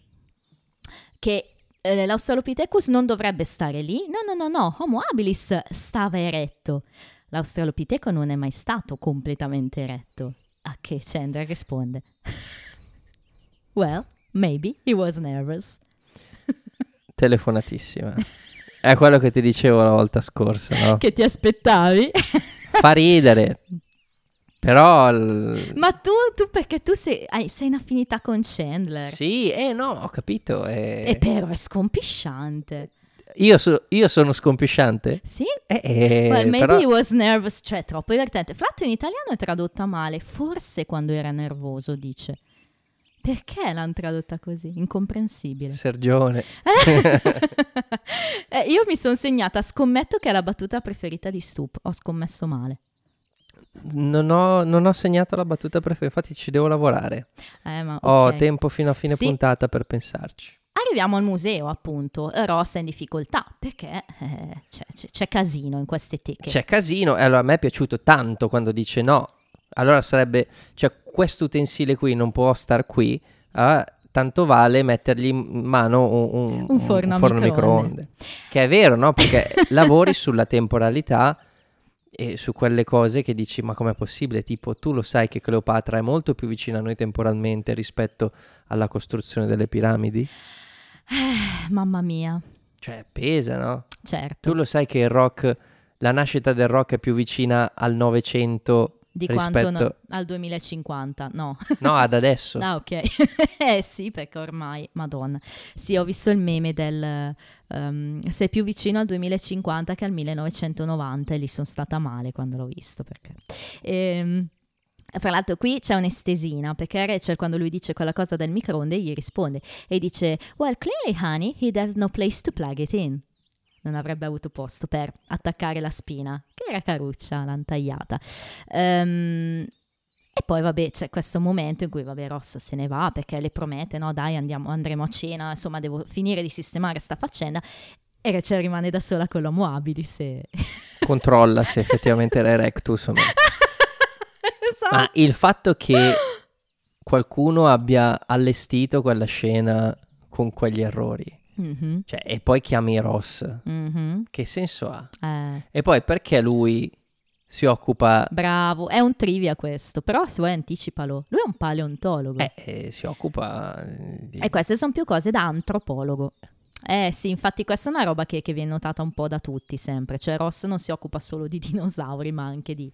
che eh, l'Australopithecus non dovrebbe stare lì. No, no, no, no, Homo habilis stava eretto. L'Australopiteco non è mai stato completamente eretto. A che Chandra risponde? *laughs* well, maybe he was nervous. *laughs* Telefonatissima. È quello che ti dicevo la volta scorsa, no? che ti aspettavi? *laughs* Fa ridere. Però... il- Ma tu, tu perché tu sei, hai- sei in affinità con Chandler. Sì, eh no, ho capito. eh. E però è scompisciante. Io, so- io sono scompisciante? Sì? Eh, eh, well, maybe però- he was nervous, cioè troppo divertente. Flatto in italiano è tradotta male, forse quando era nervoso dice. Perché l'hanno tradotta così? Incomprensibile. Sergione. *laughs* Eh, io mi sono segnata, scommetto che è la battuta preferita di Stoop. Ho scommesso male. Non ho, non ho segnato la battuta preferita, infatti ci devo lavorare. Eh, ma Ho ok. tempo fino a fine Sì. puntata per pensarci. Arriviamo al museo, appunto. Ross è in difficoltà perché eh, c'è, c'è- c'è casino in queste teche. C'è casino e allora a me è piaciuto tanto quando dice no. Allora sarebbe, cioè questo utensile qui non può star qui, ah, tanto vale mettergli in mano un, un- Un forno a microonde. microonde. Che è vero, no? Perché *laughs* lavori sulla temporalità e su quelle cose che dici ma com'è possibile? Tipo tu lo sai che Cleopatra è molto più vicina a noi temporalmente rispetto alla costruzione delle piramidi? Eh, mamma mia, Cioè pesa, no? certo. Tu lo sai che il rock, la nascita del rock è più vicina al Novecento Di rispetto... quanto no- al 2050, no. No, ad adesso. *laughs* Ah, ok. *laughs* eh sì, perché ormai, madonna. Sì, ho visto il meme del ehm, sei più vicino al 2050 che al 1990 e lì sono stata male quando l'ho visto perché... Ehm, fra l'altro qui c'è un'estesina perché Rachel quando lui dice quella cosa del microonde gli risponde e dice Well, clearly honey, he'd have no place to plug it in. Non avrebbe avuto posto per attaccare la spina, che era caruccia, l'hanno tagliata. Ehm, e poi vabbè c'è questo momento in cui vabbè Ross se ne va perché le promette no dai andiamo, andremo a cena, insomma devo finire di sistemare sta faccenda e Rachel rimane da sola con l'uomo abilis e... *laughs* Controlla se effettivamente era erectus o no. *laughs* Esatto. Ma il fatto che qualcuno abbia allestito quella scena con quegli errori, Mhm, cioè, e poi chiami Ross, mhm, che senso ha? eh, E poi perché lui si occupa... bravo, è un trivia questo, però se vuoi anticipalo. Lui è un paleontologo Eh, eh, si occupa di... e queste sono più cose da antropologo. Eh sì, infatti questa è una roba che, che viene notata un po' da tutti sempre, cioè Ross non si occupa solo di *laughs* dinosauri ma anche di,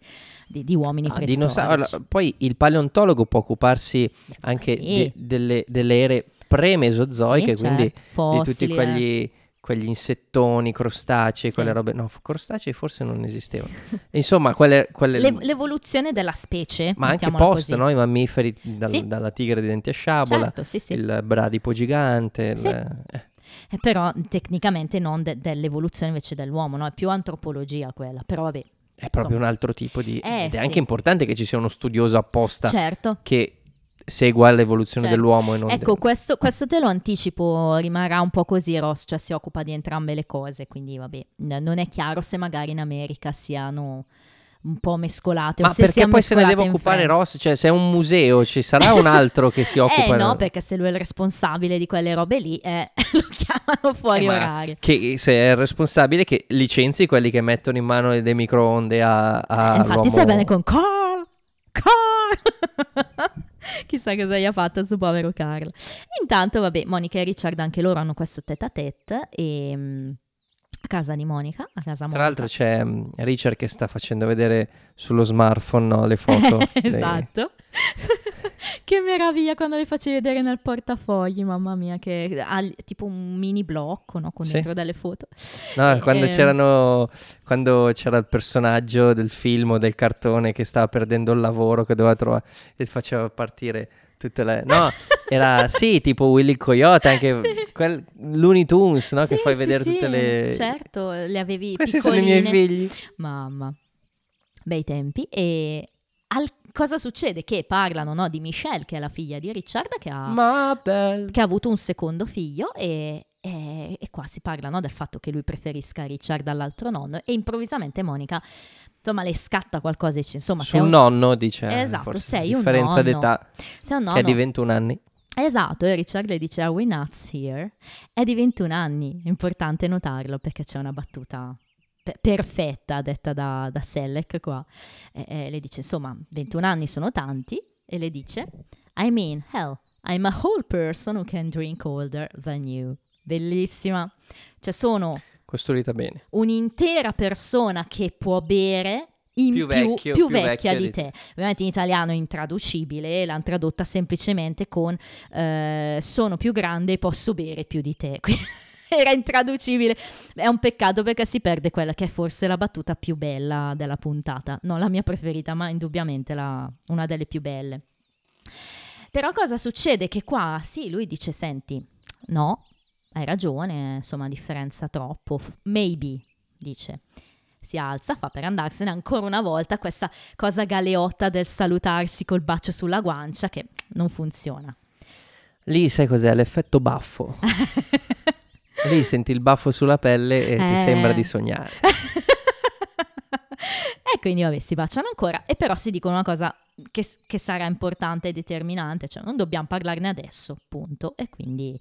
di- di uomini Ah, preistorici. dinosauri. Allora, poi il paleontologo può occuparsi anche Sì. de- delle, delle ere pre-mesozoiche, Sì, quindi certo, di tutti eh. quegli, quegli insettoni, crostacei, Sì. quelle robe. No, crostacei forse non esistevano. Insomma, quelle. quelle- L'ev- l'evoluzione della specie, ma anche post, no? I mammiferi dal- Sì. dalla tigre di denti a sciabola, Certo, il bradipo gigante. Sì. eh, Eh, però tecnicamente non de- dell'evoluzione invece dell'uomo, no? È più antropologia quella, però vabbè. è proprio Insomma. un altro tipo di. Eh, ed è sì. anche importante che ci sia uno studioso apposta Certo. che segua l'evoluzione Certo. dell'uomo e non Ecco, del- questo, questo te lo anticipo, rimarrà un po' così Ross, cioè si occupa di entrambe le cose, quindi vabbè, non è chiaro se magari in America siano un po' mescolate. Ma perché poi se ne deve occupare. Ross? Cioè, se è un museo, ci sarà un altro che si *laughs* occupa... Eh no, perché se lui è il responsabile di quelle robe lì, eh, *laughs* lo chiamano fuori Eh, orario. Che se è responsabile che licenzi quelli che mettono in mano dei microonde a, a Eh, Infatti stai bene con Carl, Carl. *laughs* *laughs* Chissà cosa gli ha fatto il suo povero Carl. Intanto, vabbè, Monica e Richard anche loro hanno questo tête à tête e mm, a casa di Monica, a casa Tra Monica. l'altro c'è mm, Richard che sta facendo vedere sullo smartphone no, le foto. *laughs* dei- esatto. *laughs* che meraviglia quando le facevi vedere nel portafogli, mamma mia, che ha tipo un mini blocco, no, con Sì. dentro delle foto. No, Eh, quando ehm, c'erano quando c'era il personaggio del film o del cartone che stava perdendo il lavoro che doveva trovare e faceva partire tutte le no, era sì, tipo Willy Coyote, anche *laughs* Sì. quel Looney Tunes, no, che Sì, fai sì, vedere tutte le Certo, le avevi Questi sono i miei piccoline. figli. Mamma, bei tempi. E al- cosa succede? Che parlano no, di Michelle, che è la figlia di Richard, che ha, che ha avuto un secondo figlio e, e- e qua si parla no, del fatto che lui preferisca Richard all'altro nonno e improvvisamente Monica, insomma, le scatta qualcosa e dice, insomma, Sul un, nonno dice eh, Esatto, sei un differenza nonno. d'età sei un che è nonno. di 21 anni. Esatto, e Richard le dice Are we nuts here? È di 21 anni, importante notarlo perché c'è una battuta pe- perfetta detta da, da Selleck qua. E, e le dice insomma 21 anni sono tanti e le dice I mean hell, I'm a whole person who can drink older than you. Bellissima. Cioè sono Costruita bene. un'intera persona che può bere in Più più, vecchio- più vecchia vecchia di di te. Ovviamente in italiano è intraducibile, l'hanno tradotta semplicemente con eh, sono più grande e posso bere più di te. *laughs* Era intraducibile. È un peccato perché si perde quella che è forse la battuta più bella della puntata. Non la mia preferita, ma indubbiamente la- una delle più belle. Però cosa succede? Che qua, sì, lui dice, senti, no, hai ragione, insomma, differenza troppo. Maybe, dice. Si alza, fa per andarsene ancora una volta questa cosa galeotta del salutarsi col bacio sulla guancia che non funziona. Lì sai cos'è? L'effetto baffo. *laughs* Lì senti il baffo sulla pelle e ti Eh. sembra di sognare. *laughs* e quindi vabbè, si baciano ancora e però si dicono una cosa che, che sarà importante e determinante, cioè non dobbiamo parlarne adesso, punto. E quindi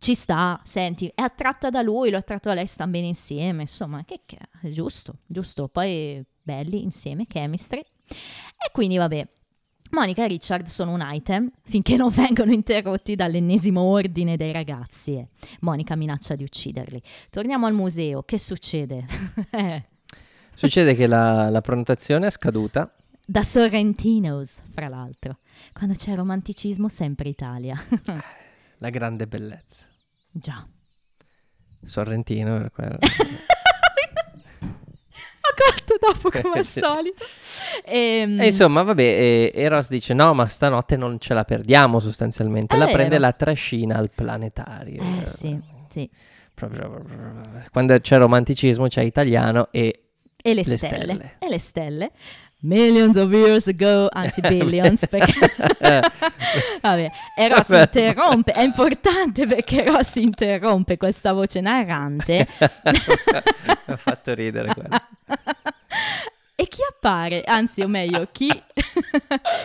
ci sta, senti, è attratta da lui, lo è attratto da lei, stanno bene insieme, insomma, che, che è giusto, giusto, poi belli insieme, chemistry. E quindi vabbè, Monica e Richard sono un item finché non *laughs* vengono interrotti dall'ennesimo ordine dei ragazzi. e Monica minaccia di ucciderli. Torniamo al museo, che succede? Eh, *laughs* Succede che la, la prenotazione è scaduta. da Sorrentinos, fra l'altro. Quando c'è romanticismo, sempre Italia. *laughs* La grande bellezza. Già. Sorrentino era quello. *laughs* Dopo *laughs* come al solito. Ehm, E insomma, vabbè, e, e Ross dice: No, ma stanotte non ce la perdiamo sostanzialmente. La vero. prende la trascina al planetario. Eh sì, sì. Proprio- Quando c'è romanticismo c'è italiano e E le, Le stelle. stelle. E le stelle. Millions of years ago, anzi *laughs* billions, perché... *laughs* Vabbè, e Ross Vabbè. interrompe, è importante perché Ross interrompe questa voce narrante *laughs* ha fatto ridere quello. e chi appare, anzi o meglio, chi,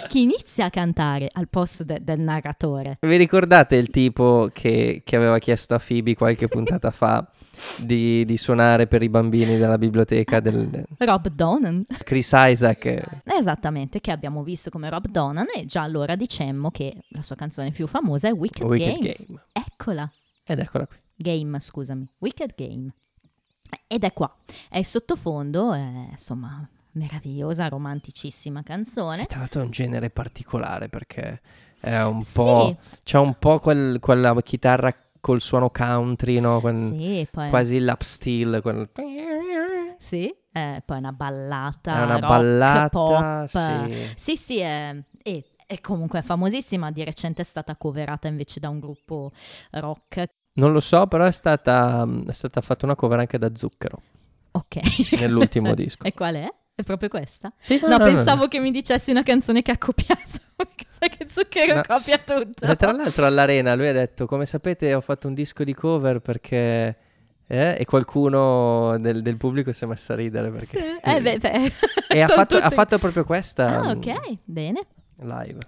chi inizia a cantare al posto de- del narratore? Vi ricordate il tipo che, che aveva chiesto a Phoebe qualche puntata fa di, di suonare per i bambini della biblioteca del Rob Donan. Chris Isaac? Esattamente, che abbiamo visto come Rob Donan e già allora dicemmo che la sua canzone più famosa è Wicked, Wicked Games. Game. Eccola. Ed eccola qui. Game, scusami, Wicked Game. Ed è qua, è il sottofondo, è, insomma, meravigliosa, romanticissima canzone. Tra l'altro è un genere particolare perché è un Sì. po'... C'è un po' quel- quella chitarra col suono country, no? Quel- Sì, poi, Quasi l'up steel. quel- sì, eh, poi una ballata, È una rock, ballata, pop. sì. Sì, sì, è, è- è comunque famosissima, di recente è stata coverata invece da un gruppo rock. Non lo so, però è stata, è stata fatta una cover anche da Zucchero. Ok. Nell'ultimo *laughs* disco. E qual è? È proprio questa? Sì, No, pensavo che mi dicessi una canzone che ha copiato. *laughs* Sai che Zucchero No. copia tutto. Eh, Tra l'altro all'arena lui ha detto, come sapete ho fatto un disco di cover perché Eh, e qualcuno del, del pubblico si è messo a ridere perché... Eh, beh, beh. *laughs* e ha fatto, ha fatto proprio questa Ah, mm, ok, bene. live.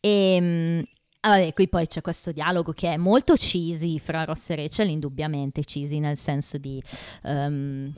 E mm, ah, vabbè, qui poi c'è questo dialogo che è molto cheesy fra Ross e Rachel, indubbiamente cheesy nel senso di... potremmo-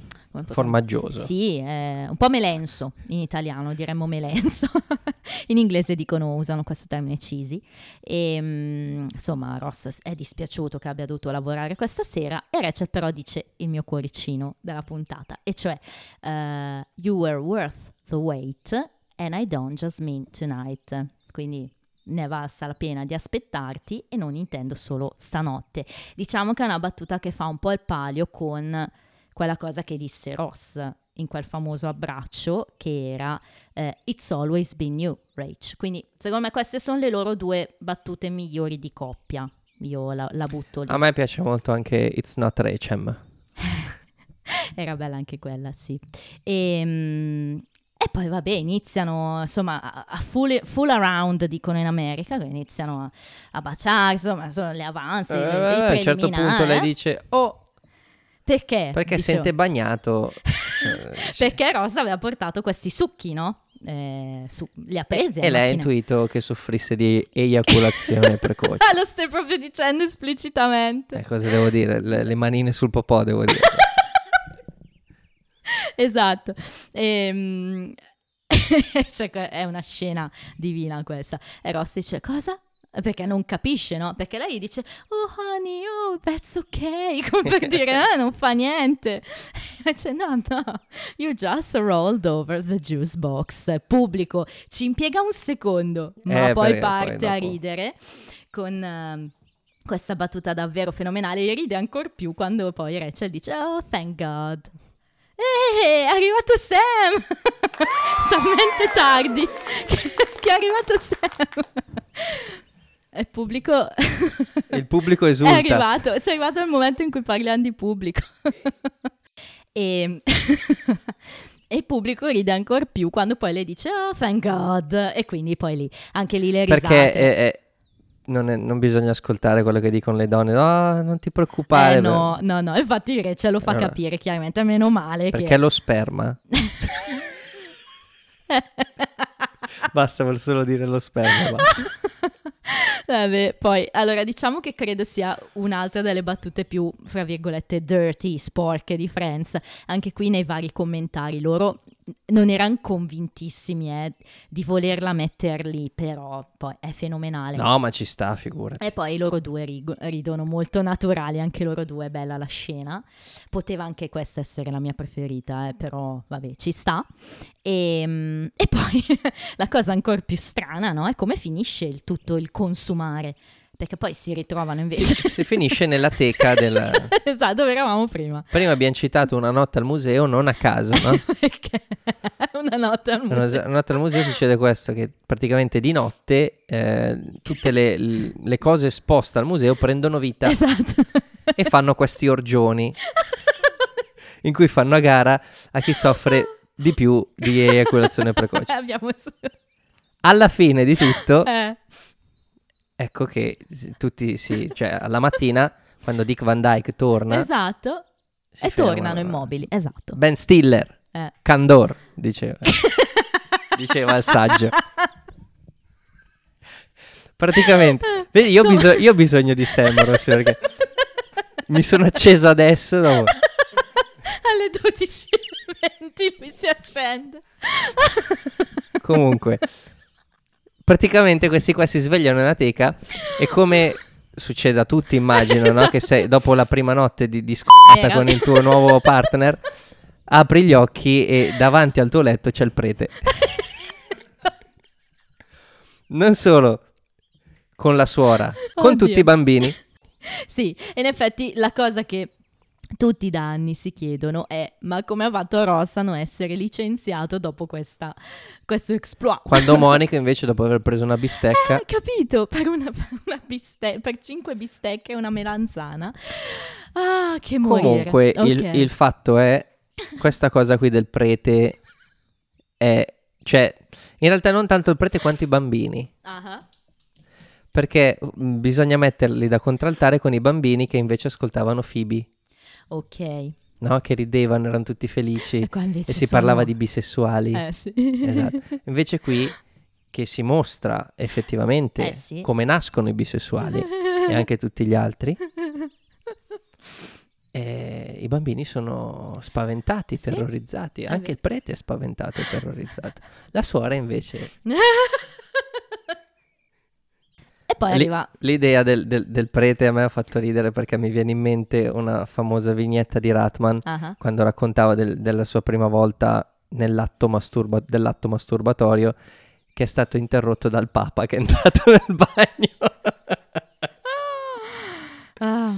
Formaggioso. Sì, è un po' melenso in italiano, diremmo melenso. *laughs* in inglese dicono, usano questo termine cheesy. E mm, insomma, Ross è dispiaciuto che abbia dovuto lavorare questa sera e Rachel però dice il mio cuoricino della puntata, e cioè eh, You were worth the wait and I don't just mean tonight. Quindi ne valsa la pena di aspettarti e non intendo solo stanotte. Diciamo che è una battuta che fa un po' il palio con quella cosa che disse Ross in quel famoso abbraccio che era eh, It's always been you, Rach. Quindi secondo me queste sono le loro due battute migliori di coppia. Io la, la butto lì. A me piace molto anche It's Not Rachem. *laughs* Era bella anche quella, sì. E, mm, e poi vabbè, iniziano insomma a full, full around, dicono in America, iniziano a, a baciare, insomma, sono le avanzi, Eh, i a un certo punto preliminari, lei eh. dice, oh, Perché? perché Dicevo, sente bagnato. *laughs* Eh, Perché Rosa aveva portato questi succhi, no? Eh, su- li ha presi. e alla lei ha intuito che soffrisse di eiaculazione precoce. *laughs* Ah, lo stai proprio dicendo esplicitamente. Eh, cosa devo dire? Le, le manine sul popò, devo dire. *laughs* esatto. Ehm, *laughs* cioè, è una scena divina questa. E Ross dice cosa? Perché non capisce, no? Perché lei dice, oh honey, oh that's ok, *laughs* come per dire, eh, non fa niente. E *laughs* dice, no, no, you just rolled over the juice box. Pubblico, ci impiega un secondo, ma Eh, poi parte poi a ridere con... ehm, questa battuta davvero fenomenale e ride ancora più quando poi Rachel dice Oh, thank God. Eh, è arrivato Sam! *laughs* Talmente tardi che, che è arrivato Sam. Il pubblico *laughs* Il pubblico è esulta. arrivato, sei arrivato il momento in cui parliamo di pubblico. *laughs* e, e il pubblico ride ancora più quando poi lei dice Oh, thank God. E quindi poi lì, anche lì le risate. Perché è- è- non, è- non bisogna ascoltare quello che dicono le donne. No, non ti preoccupare. Eh, no, no, no, infatti Rachel lo fa Allora, capire chiaramente, meno male Perché che... lo sperma. *laughs* Basta voler solo dire lo sperma. Vabbè, poi, allora, diciamo che credo sia un'altra delle battute più, fra virgolette, dirty, sporche di Friends. Anche qui nei vari commentari loro non erano convintissimi eh, di volerla metter lì, però poi è fenomenale. No, ma ci sta, figurati. E poi loro due rigo- ridono molto naturali, anche loro due, bella la scena. Poteva anche questa essere la mia preferita, eh, però vabbè, ci sta. E, mm, e poi *laughs* la cosa ancora più strana, no? È come finisce il tutto il consumare. Perché poi si ritrovano invece... Si, *laughs* si finisce nella teca del... *laughs* esatto, dove eravamo prima. Prima abbiamo citato una notte al museo, non a caso, no? *laughs* Perché una notte al Una, museo. una notte al museo succede questo, che praticamente di notte eh, tutte le, le cose esposte al museo prendono vita Esatto. e fanno questi orgioni in cui fanno a gara a chi soffre di più di eiaculazione precoce. Abbiamo... Alla fine di tutto, Eh, ecco che tutti si... cioè alla mattina, quando Dick Van Dyke torna... esatto. E tornano immobili, esatto. Ben Stiller, Eh. Candor, diceva. *laughs* diceva il saggio. Praticamente, vedi, io, ho Insomma- biso- io ho bisogno di Semros perché mi sono acceso adesso. dopo- Alle 12.20 lui si accende. Comunque, praticamente questi qua si svegliano nella teca e come succede a tutti, immagino, no? Che sei dopo la prima notte di, di Era- con il tuo nuovo partner, apri gli occhi e davanti al tuo letto c'è il prete. Non solo con la suora, con Oddio. tutti i bambini. Sì, in effetti la cosa che tutti da anni si chiedono è ma come ha fatto Ross a non essere licenziato dopo questa, questo exploit? Quando *laughs* Monica invece dopo aver preso una bistecca Eh, capito, per, una, per, una biste- per cinque bistecche e una melanzana. Ah, che morire. Comunque, il, Ok. il fatto è, questa cosa qui del prete è, cioè, in realtà non tanto il prete quanto i bambini, Ah, perché mm, bisogna metterli da contraltare con i bambini che invece ascoltavano Phoebe. Ok. no? Che ridevano, erano tutti felici E qua invece e si sono- parlava di bisessuali. Eh sì. Esatto. Invece qui che si mostra effettivamente Eh sì. come nascono i bisessuali e anche tutti gli altri, *laughs* eh, i bambini sono spaventati, Sì, terrorizzati. è Anche il prete è spaventato e terrorizzato. La suora invece... *laughs* e poi arriva... L'idea del, del- del prete a me ha fatto ridere perché mi viene in mente una famosa vignetta di Ratman Ah, quando raccontava del- della sua prima volta nell'atto masturba- dell'atto masturbatorio che è stato interrotto dal Papa che è entrato *laughs* nel bagno. Ah,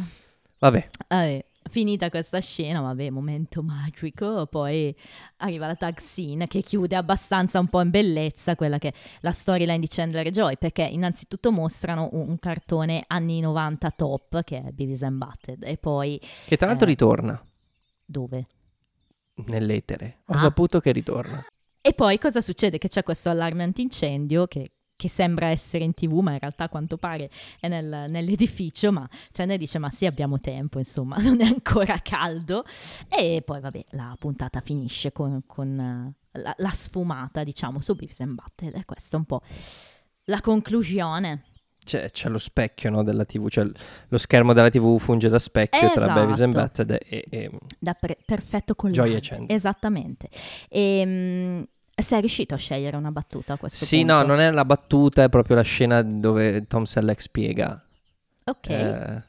Vabbè, vabbè, finita questa scena, vabbè, momento magico, poi arriva la tag scene che chiude abbastanza un po' in bellezza quella che è la storyline di Chandler e Joy, perché innanzitutto mostrano un, cartone anni 90 top che è Beavis and Butthead e poi che tra l'altro Eh. ritorna dove? nell'etere. Ho Ah. saputo che ritorna. E poi cosa succede? Che c'è questo allarme antincendio che, che sembra essere in tv, ma in realtà a quanto pare è nel- nell'edificio, ma Chandler dice ma sì abbiamo tempo, insomma, *laughs* non è ancora caldo. E poi vabbè, la puntata finisce con, con, eh, la, la sfumata, diciamo, su Beavis and Butthead. E questa è un po' la conclusione. C'è, c'è lo specchio no, della TV, cioè lo schermo della TV funge da specchio tra Esatto. Beavis and Butthead e, e Da pre- perfetto e Chandler. Esattamente. E, sei riuscito a scegliere una battuta a questo Sì, punto? no, non è la battuta, è proprio la scena dove Tom Selleck spiega. Ok. eh,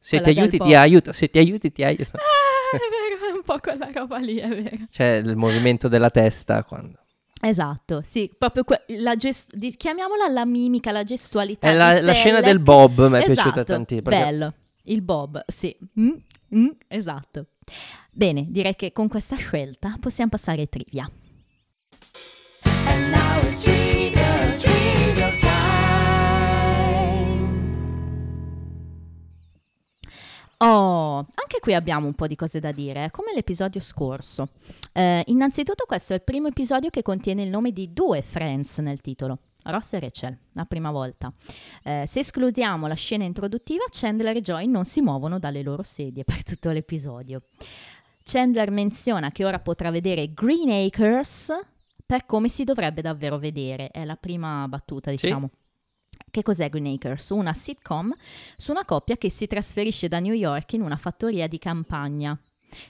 se ti aiuti ti aiuto, se ti aiuti ti aiuto. *laughs* Ah, è vero, è un po' quella roba lì, è vero. C'è il movimento della testa quando... Esatto, sì, proprio que- la gest- chiamiamola la mimica, la gestualità. È la, la scena del Bob, mi è Esatto, piaciuta tantissimo. perché- Bello, il Bob, sì. Mm, mm, esatto. Bene, direi che con questa scelta possiamo passare ai trivia. Oh, anche qui abbiamo un po' di cose da dire, come l'episodio scorso. Eh, innanzitutto questo è il primo episodio che contiene il nome di due Friends nel titolo. Ross e Rachel, la prima volta. Eh, se escludiamo la scena introduttiva, Chandler e Joy non si muovono dalle loro sedie per tutto l'episodio. Chandler menziona che ora potrà vedere Green Acres per come si dovrebbe davvero vedere. È la prima battuta, Sì. diciamo. Che cos'è Green Acres? Una sitcom su una coppia che si trasferisce da New York in una fattoria di campagna.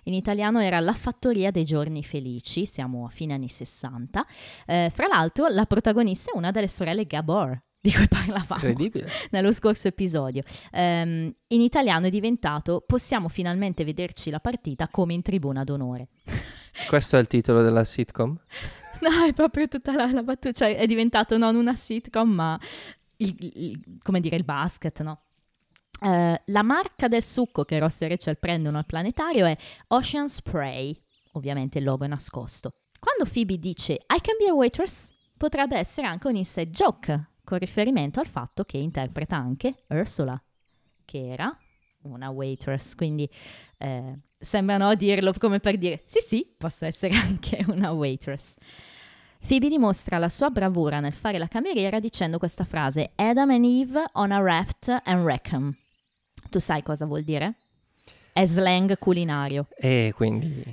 In italiano era La fattoria dei giorni felici, siamo a fine anni 60. Eh, fra l'altro, la protagonista è una delle sorelle Gabor, di cui parlavamo nello scorso episodio. Ehm, in italiano è diventato Possiamo finalmente vederci la partita come in tribuna d'onore. Questo è il titolo della sitcom? *laughs* *laughs* No, è proprio tutta la, la battuta, cioè è diventato non una sitcom, ma il, il- come dire il basket, no? Eh, la marca del succo che Ross e Rachel prendono al planetario è Ocean Spray, ovviamente il logo è nascosto. Quando Phoebe dice I can be a waitress, potrebbe essere anche un inside joke, con riferimento al fatto che interpreta anche Ursula, che era una waitress, quindi eh, sembrano dirlo come per dire sì sì, posso essere *laughs* anche una waitress. Phoebe dimostra la sua bravura nel fare la cameriera dicendo questa frase Adam and Eve on a raft and Wreckham. Tu sai cosa vuol dire? È slang culinario. E quindi... *laughs*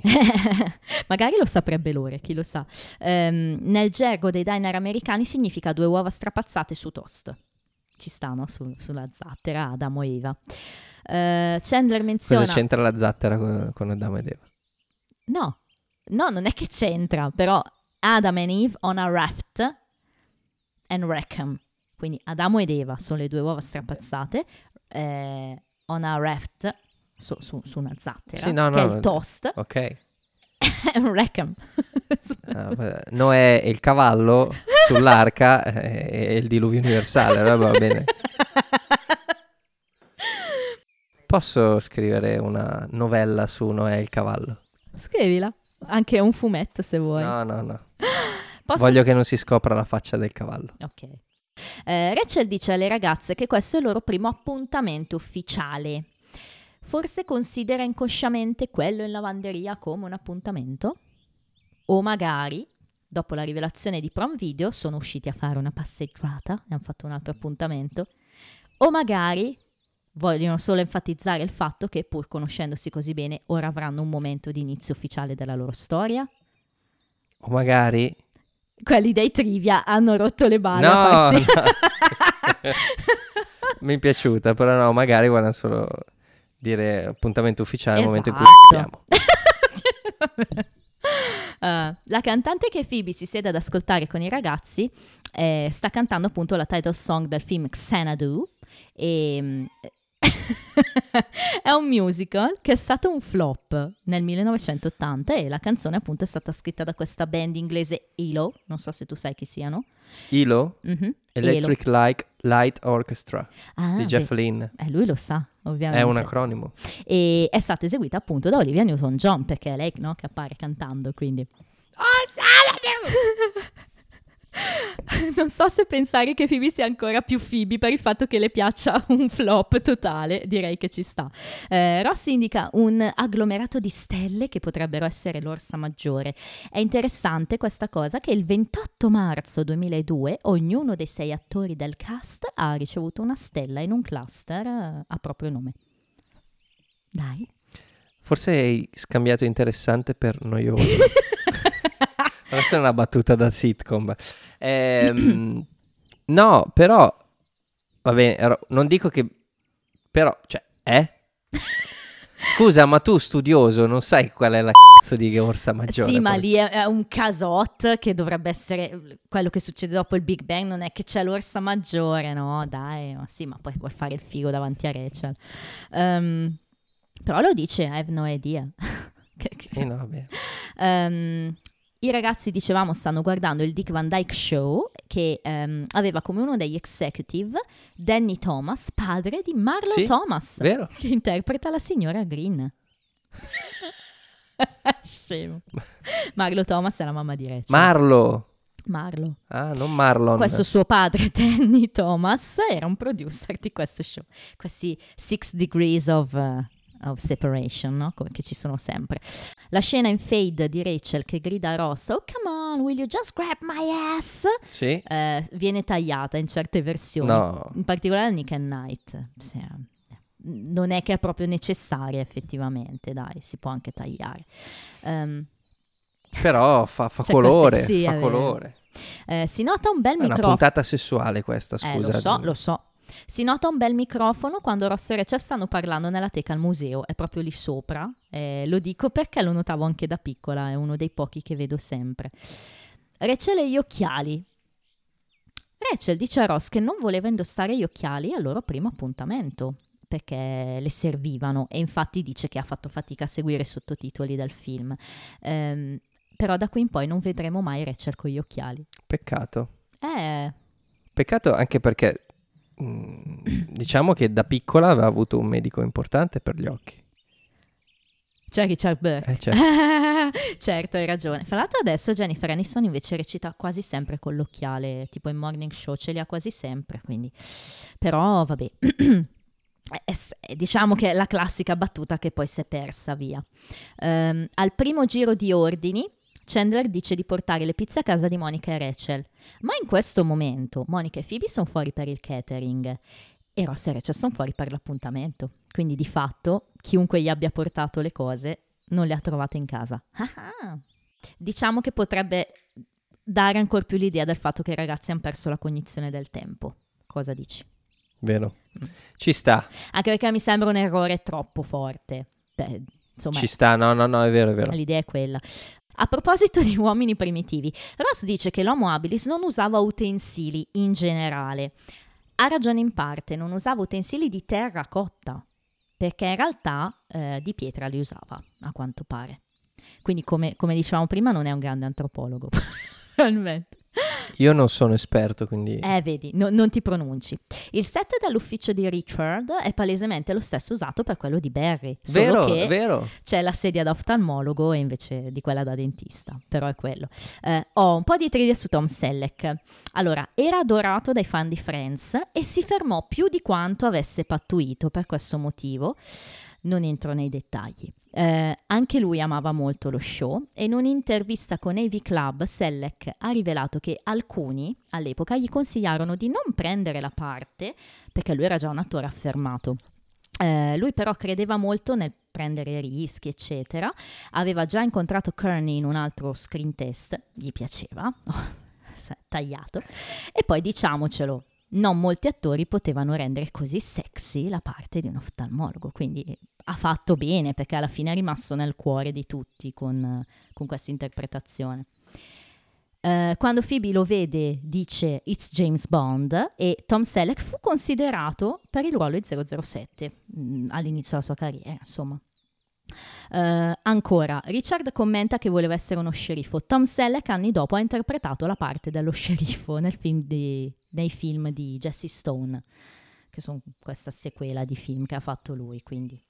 Magari lo saprebbe Lore, chi lo sa. Ehm, nel gergo dei diner americani significa due uova strapazzate su toast. Ci stanno su- sulla zattera Adamo e Eva. Eh, Chandler menziona... Cosa c'entra la zattera con, con Adamo ed Eva? No, no, non è che c'entra, però Adam and Eve on a raft and Wreckham. Quindi Adamo ed Eva sono le due uova strapazzate, eh, on a raft su, su- su una zattera, Sì, no, che no, è il toast, Ok. and *laughs* Wreckham. Ah, Noè e il cavallo sull'arca eh, e il diluvio universale, allora va bene. *laughs* Posso scrivere una novella su Noè e il cavallo? Scrivila, anche un fumetto se vuoi. No, no, no. *gasps* Posso Voglio che non si scopra la faccia del cavallo. Ok. Eh, Rachel dice alle ragazze che questo è il loro primo appuntamento ufficiale. Forse considera inconsciamente quello in lavanderia come un appuntamento? O magari, dopo la rivelazione di Prom Video, sono usciti a fare una passeggiata e hanno fatto un altro appuntamento? O magari vogliono solo enfatizzare il fatto che pur conoscendosi così bene, ora avranno un momento di inizio ufficiale della loro storia. O magari... Quelli dei trivia hanno rotto le balle. No, no. *laughs* Mi è piaciuta, però no, magari vogliono solo dire appuntamento ufficiale al momento in cui Esatto. sappiamo. Uh, *laughs* la cantante che Phoebe si siede ad ascoltare con i ragazzi eh, sta cantando appunto la title song del film Xanadu e mm, *laughs* è un musical che è stato un flop nel 1980 e la canzone appunto è stata scritta da questa band inglese ELO, non so se tu sai chi siano. ILO, Mhm, Electric Light, Light Orchestra, ELO. Ah, di Jeff Lynne. beh, eh, lui lo sa, ovviamente. È un acronimo. e è stata eseguita appunto da Olivia Newton-John perché è lei no, che appare cantando quindi *laughs* *laughs* non so se pensare che Phoebe sia ancora più Phoebe per il fatto che le piaccia *laughs* un flop totale, direi che ci sta. Eh, Ross indica un agglomerato di stelle che potrebbero essere l'orsa maggiore. È interessante questa cosa che il 28 marzo 2002 ognuno dei sei attori del cast ha ricevuto una stella in un cluster eh, a proprio nome. Dai. Forse hai scambiato interessante per *laughs* noioso. Questa è una battuta da sitcom. Ehm, *clears throat* no, però... Va bene, non dico che... Però, cioè, eh? Scusa, ma tu studioso non sai qual è la cazzo di orsa maggiore? Sì, ma poi? lì è, è un casot che dovrebbe essere quello che succede dopo il Big Bang, non è che c'è l'orsa maggiore, no? Dai, ma sì, ma poi vuol fare il figo davanti a Rachel. Ehm, però lo dice, I have no idea. Che- che- Sì, no, vabbè. Ehm, I ragazzi, dicevamo, stanno guardando il Dick Van Dyke Show che ehm, aveva come uno degli executive Danny Thomas, padre di Marlo Sì, Thomas, Vero? che interpreta la signora Green. *laughs* Scemo. Marlo Thomas è la mamma di Rachel. Marlo. Marlo. Ah, non Marlon. Questo suo padre, *laughs* Danny Thomas, era un producer di questo show. Questi Six Degrees of, uh, of Separation, no? Come che ci sono sempre. La scena in fade di Rachel che grida a Ross, oh come on, will you just grab my ass? Sì? Eh, viene tagliata in certe versioni. No. In particolare Nick and Night. Sì, eh, non è che è proprio necessaria effettivamente, dai, si può anche tagliare. Ehm, Però fa, fa quel- *laughs* colore, sì, è fa colore. eh, si nota un bel È una microfono. puntata sessuale questa, scusa. Eh, lo so, lo so. Si nota un bel microfono quando Ross e Rachel stanno parlando nella teca al museo, è proprio lì sopra. Eh, lo dico perché lo notavo anche da piccola, è uno dei pochi che vedo sempre. Rachel e gli occhiali. Rachel dice a Ross che non voleva indossare gli occhiali al loro primo appuntamento perché le servivano e infatti dice che ha fatto fatica a seguire i sottotitoli del film. Ehm, però da qui in poi non vedremo mai Rachel con gli occhiali. Peccato. Eh, Peccato anche perché diciamo che da piccola aveva avuto un medico importante per gli occhi. C'è Richard Burke. Eh, cioè, *laughs* certo, hai ragione. Fra l'altro adesso Jennifer Aniston invece recita quasi sempre con l'occhiale, tipo in morning show ce li ha quasi sempre, quindi... Però vabbè, *clears throat* È- è- diciamo che è la classica battuta che poi si è persa via. Ehm, al primo giro di ordini, Chandler dice di portare le pizze a casa di Monica e Rachel, ma in questo momento Monica e Phoebe sono fuori per il catering e Ross e Rachel sono fuori per l'appuntamento. Quindi di fatto chiunque gli abbia portato le cose non le ha trovate in casa. Ah, Diciamo che potrebbe dare ancora più l'idea del fatto che i ragazzi hanno perso la cognizione del tempo. Cosa dici? vero. Mm. Ci sta, Anche perché mi sembra un errore troppo forte. Beh, insomma, ci sta. No, no, no, è vero, è vero. l'idea è quella. A proposito *laughs* di uomini primitivi, Ross dice che l'Homo habilis non usava utensili in generale. Ha ragione in parte, non usava utensili di terracotta, perché in realtà eh, di pietra li usava, a quanto pare. Quindi, come, come dicevamo prima, non è un grande antropologo. *laughs* probabilmente. Io non sono esperto, quindi... Eh, vedi, no- non ti pronunci. Il set dell'ufficio di Richard è palesemente lo stesso usato per quello di Barry, solo vero, che vero. c'è la sedia da oftalmologo invece di quella da dentista, però è quello. Eh, ho un po' di trivia su Tom Selleck. Allora, era adorato dai fan di Friends e si fermò più di quanto avesse pattuito per questo motivo. Non entro nei dettagli. Eh, anche lui amava molto lo show e in un'intervista con AV Club Selleck ha rivelato che alcuni all'epoca gli consigliarono di non prendere la parte perché lui era già un attore affermato. Eh, lui però credeva molto nel prendere rischi, eccetera. Aveva già incontrato Kearney in un altro screen test, gli piaceva, *laughs* tagliato. E poi diciamocelo, non molti attori potevano rendere così sexy la parte di un oftalmologo, quindi ha fatto bene perché alla fine è rimasto nel cuore di tutti con, con questa interpretazione. Eh, quando Phoebe lo vede dice It's James Bond e Tom Selleck fu considerato per il ruolo di 007 mh, all'inizio della sua carriera, insomma. Eh, ancora, Richard commenta che voleva essere uno sceriffo. Tom Selleck anni dopo ha interpretato la parte dello *laughs* sceriffo film di- nei film di Jesse Stone, che sono questa sequela di film che ha fatto lui, quindi.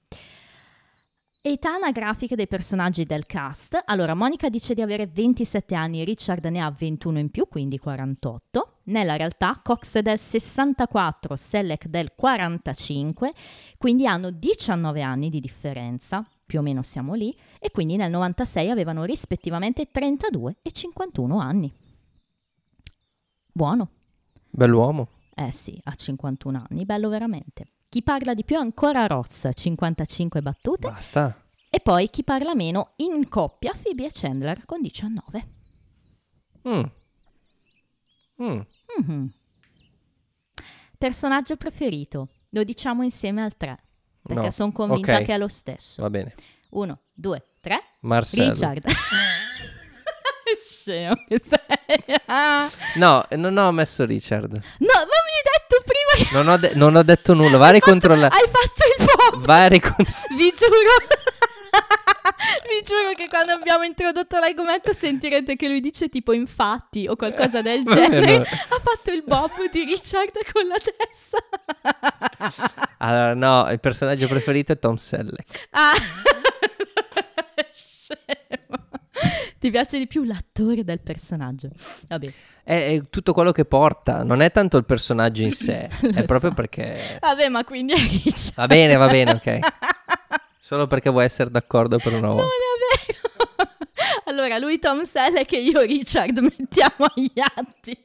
Età anagrafiche dei personaggi del cast. Allora, Monica dice di avere 27 anni, Richard ne ha 21 in più, quindi 48. Nella realtà, Cox è del 64, Selleck del 45, quindi hanno 19 anni di differenza, più o meno siamo lì, e quindi nel 96 avevano rispettivamente 32 e 51 anni. Buono. Bell'uomo. Eh sì, a 51 anni, bello veramente. Chi parla di più ancora Ross, 55 battute. Basta. E poi chi parla meno in coppia, Phoebe e Chandler con 19. Mm. Mm. Mhm. Personaggio preferito? Lo diciamo insieme al 3, perché No. sono convinta Ok. che è lo stesso. Va bene. Uno, due, tre. Marcello. Richard. Scemo che sei. No, non ho messo Richard. No, ma mi hai detto prima che... Non ho, de- non ho detto nulla. *laughs* Va a Hai fatto- ricontrollare. Hai fatto il pop. Va a ricontrollare. Vi giuro. *laughs* *laughs* Vi giuro che quando abbiamo introdotto l'argomento sentirete che lui dice tipo infatti o qualcosa del *laughs* genere. Ha fatto il bob di Richard con la testa. *laughs* Allora, no, il personaggio preferito è Tom Selleck. Ah. Scemo. Ti piace di più l'attore del personaggio? Vabbè. È, è tutto quello che porta, non è tanto il personaggio in sé, è proprio so. perché... Vabbè, ma quindi è Richard. Va bene, va bene, ok. Solo perché vuoi essere d'accordo per una Non volta. è vero. *laughs* Allora, lui Tom Selleck e io Richard mettiamo agli atti.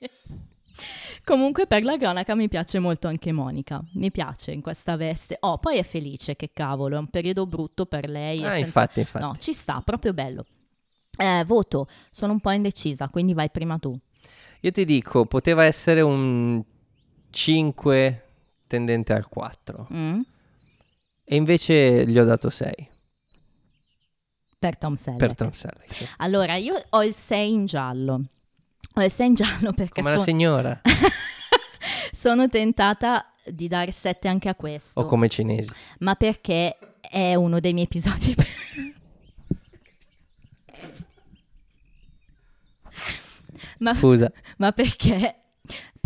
Comunque per la cronaca mi piace molto anche Monica, mi piace in questa veste. Oh, poi è felice, che cavolo, è un periodo brutto per lei. Ah, senza- infatti, infatti. No, ci sta, proprio bello. Eh, voto, sono un po' indecisa, quindi vai prima tu. Io ti dico, poteva essere un 5 tendente al 4 Mm? E invece gli ho dato 6 Per Tom Selleck. per Tom Selleck. sì. Allora, io ho il 6 in giallo. Ho il 6 in giallo perché Come la so- signora *laughs* sono tentata di dare 7 anche a questo. o come cinesi. ma perché è uno dei miei episodi. ma, *laughs* Scusa. ma perché?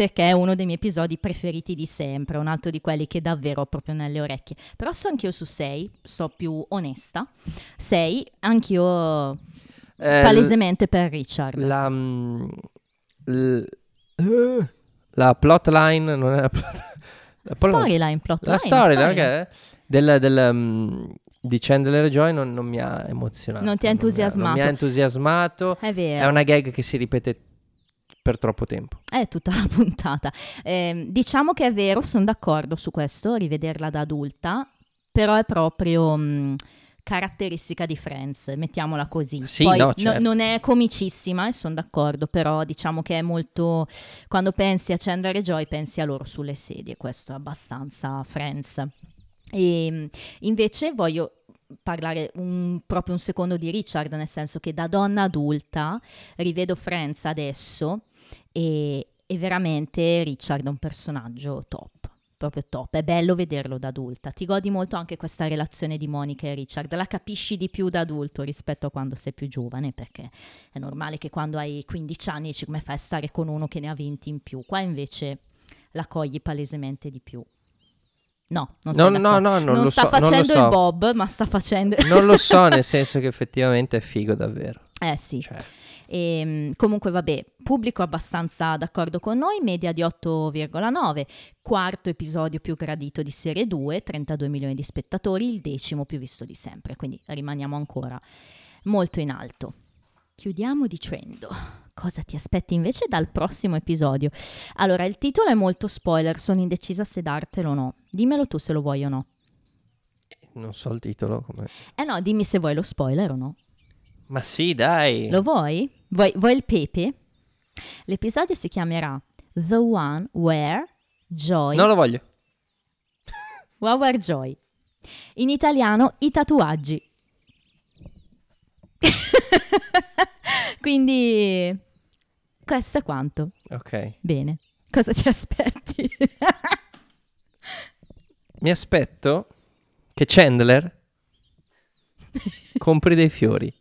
Perché è uno dei miei episodi preferiti di sempre, un altro di quelli che davvero ho proprio nelle orecchie. Però so anch'io su 6, sto più onesta. 6, anch'io Eh, palesemente per Richard. La, mm, l- eh, la plotline non è la plot- la plot- Storyline, plotline. la storyline ok, del, del, mm, di Chandler e Joy non, non mi ha emozionato. Non ti ha mi entusiasmato. Non mi ha entusiasmato. È vero. È una gag che si ripete per troppo tempo. È tutta *laughs* la puntata. Ehm, diciamo che è vero, sono d'accordo su questo, rivederla da adulta, però è proprio mh, caratteristica di Friends, mettiamola così. Sì, Poi no, certo. non è comicissima e sono d'accordo, però diciamo che è molto... Quando pensi a Chandler e Joy pensi a loro sulle sedie, questo è abbastanza Friends. E mh, invece voglio parlare un- proprio un secondo di Richard, nel senso che da donna adulta rivedo Friends adesso e, e veramente Richard è un personaggio top, proprio top. È bello vederlo da adulta. Ti godi molto anche questa relazione di Monica e Richard, la capisci di più da adulto rispetto a quando sei più giovane, perché è normale che quando hai 15 anni dici come fai a stare con uno che ne ha 20 in più. Qua invece la cogli palesemente di più. No, non, No, no, no, non lo sta so, non facendo so. il Bob, ma sta facendo... Non lo so, *laughs* nel senso che effettivamente è figo davvero. Eh sì. Cioè, E, mm, comunque, vabbè, pubblico abbastanza d'accordo con noi, media di 8,9, quarto episodio più gradito di serie 2, 32 milioni di spettatori, il decimo più visto di sempre, quindi rimaniamo ancora molto in alto. Chiudiamo dicendo cosa ti aspetti invece dal prossimo episodio. Allora, il titolo è molto spoiler, sono indecisa se dartelo o no. Dimmelo tu se lo vuoi o no. Non so il titolo. come- Eh no, dimmi se vuoi lo spoiler o no. Ma sì, dai. Lo vuoi? Vuoi, vuoi il pepe? L'episodio si chiamerà The One Where Joy... Non lo voglio. *laughs* One Where Joy. In italiano, i tatuaggi. *laughs* Quindi, questo è quanto. Ok. Bene. Cosa ti aspetti? *laughs* Mi aspetto che Chandler compri dei fiori.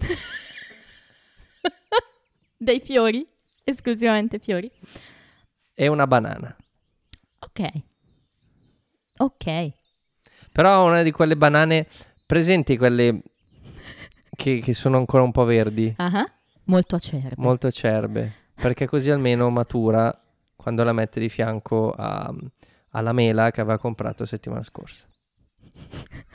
*laughs* Dei fiori? Esclusivamente fiori? E una banana. Ok. Ok. Però una di quelle banane presenti, quelle che, che sono ancora un po' verdi, Ah, Molto acerbe. molto acerbe, perché così almeno matura quando la mette di fianco a- alla mela che aveva comprato settimana scorsa. *laughs*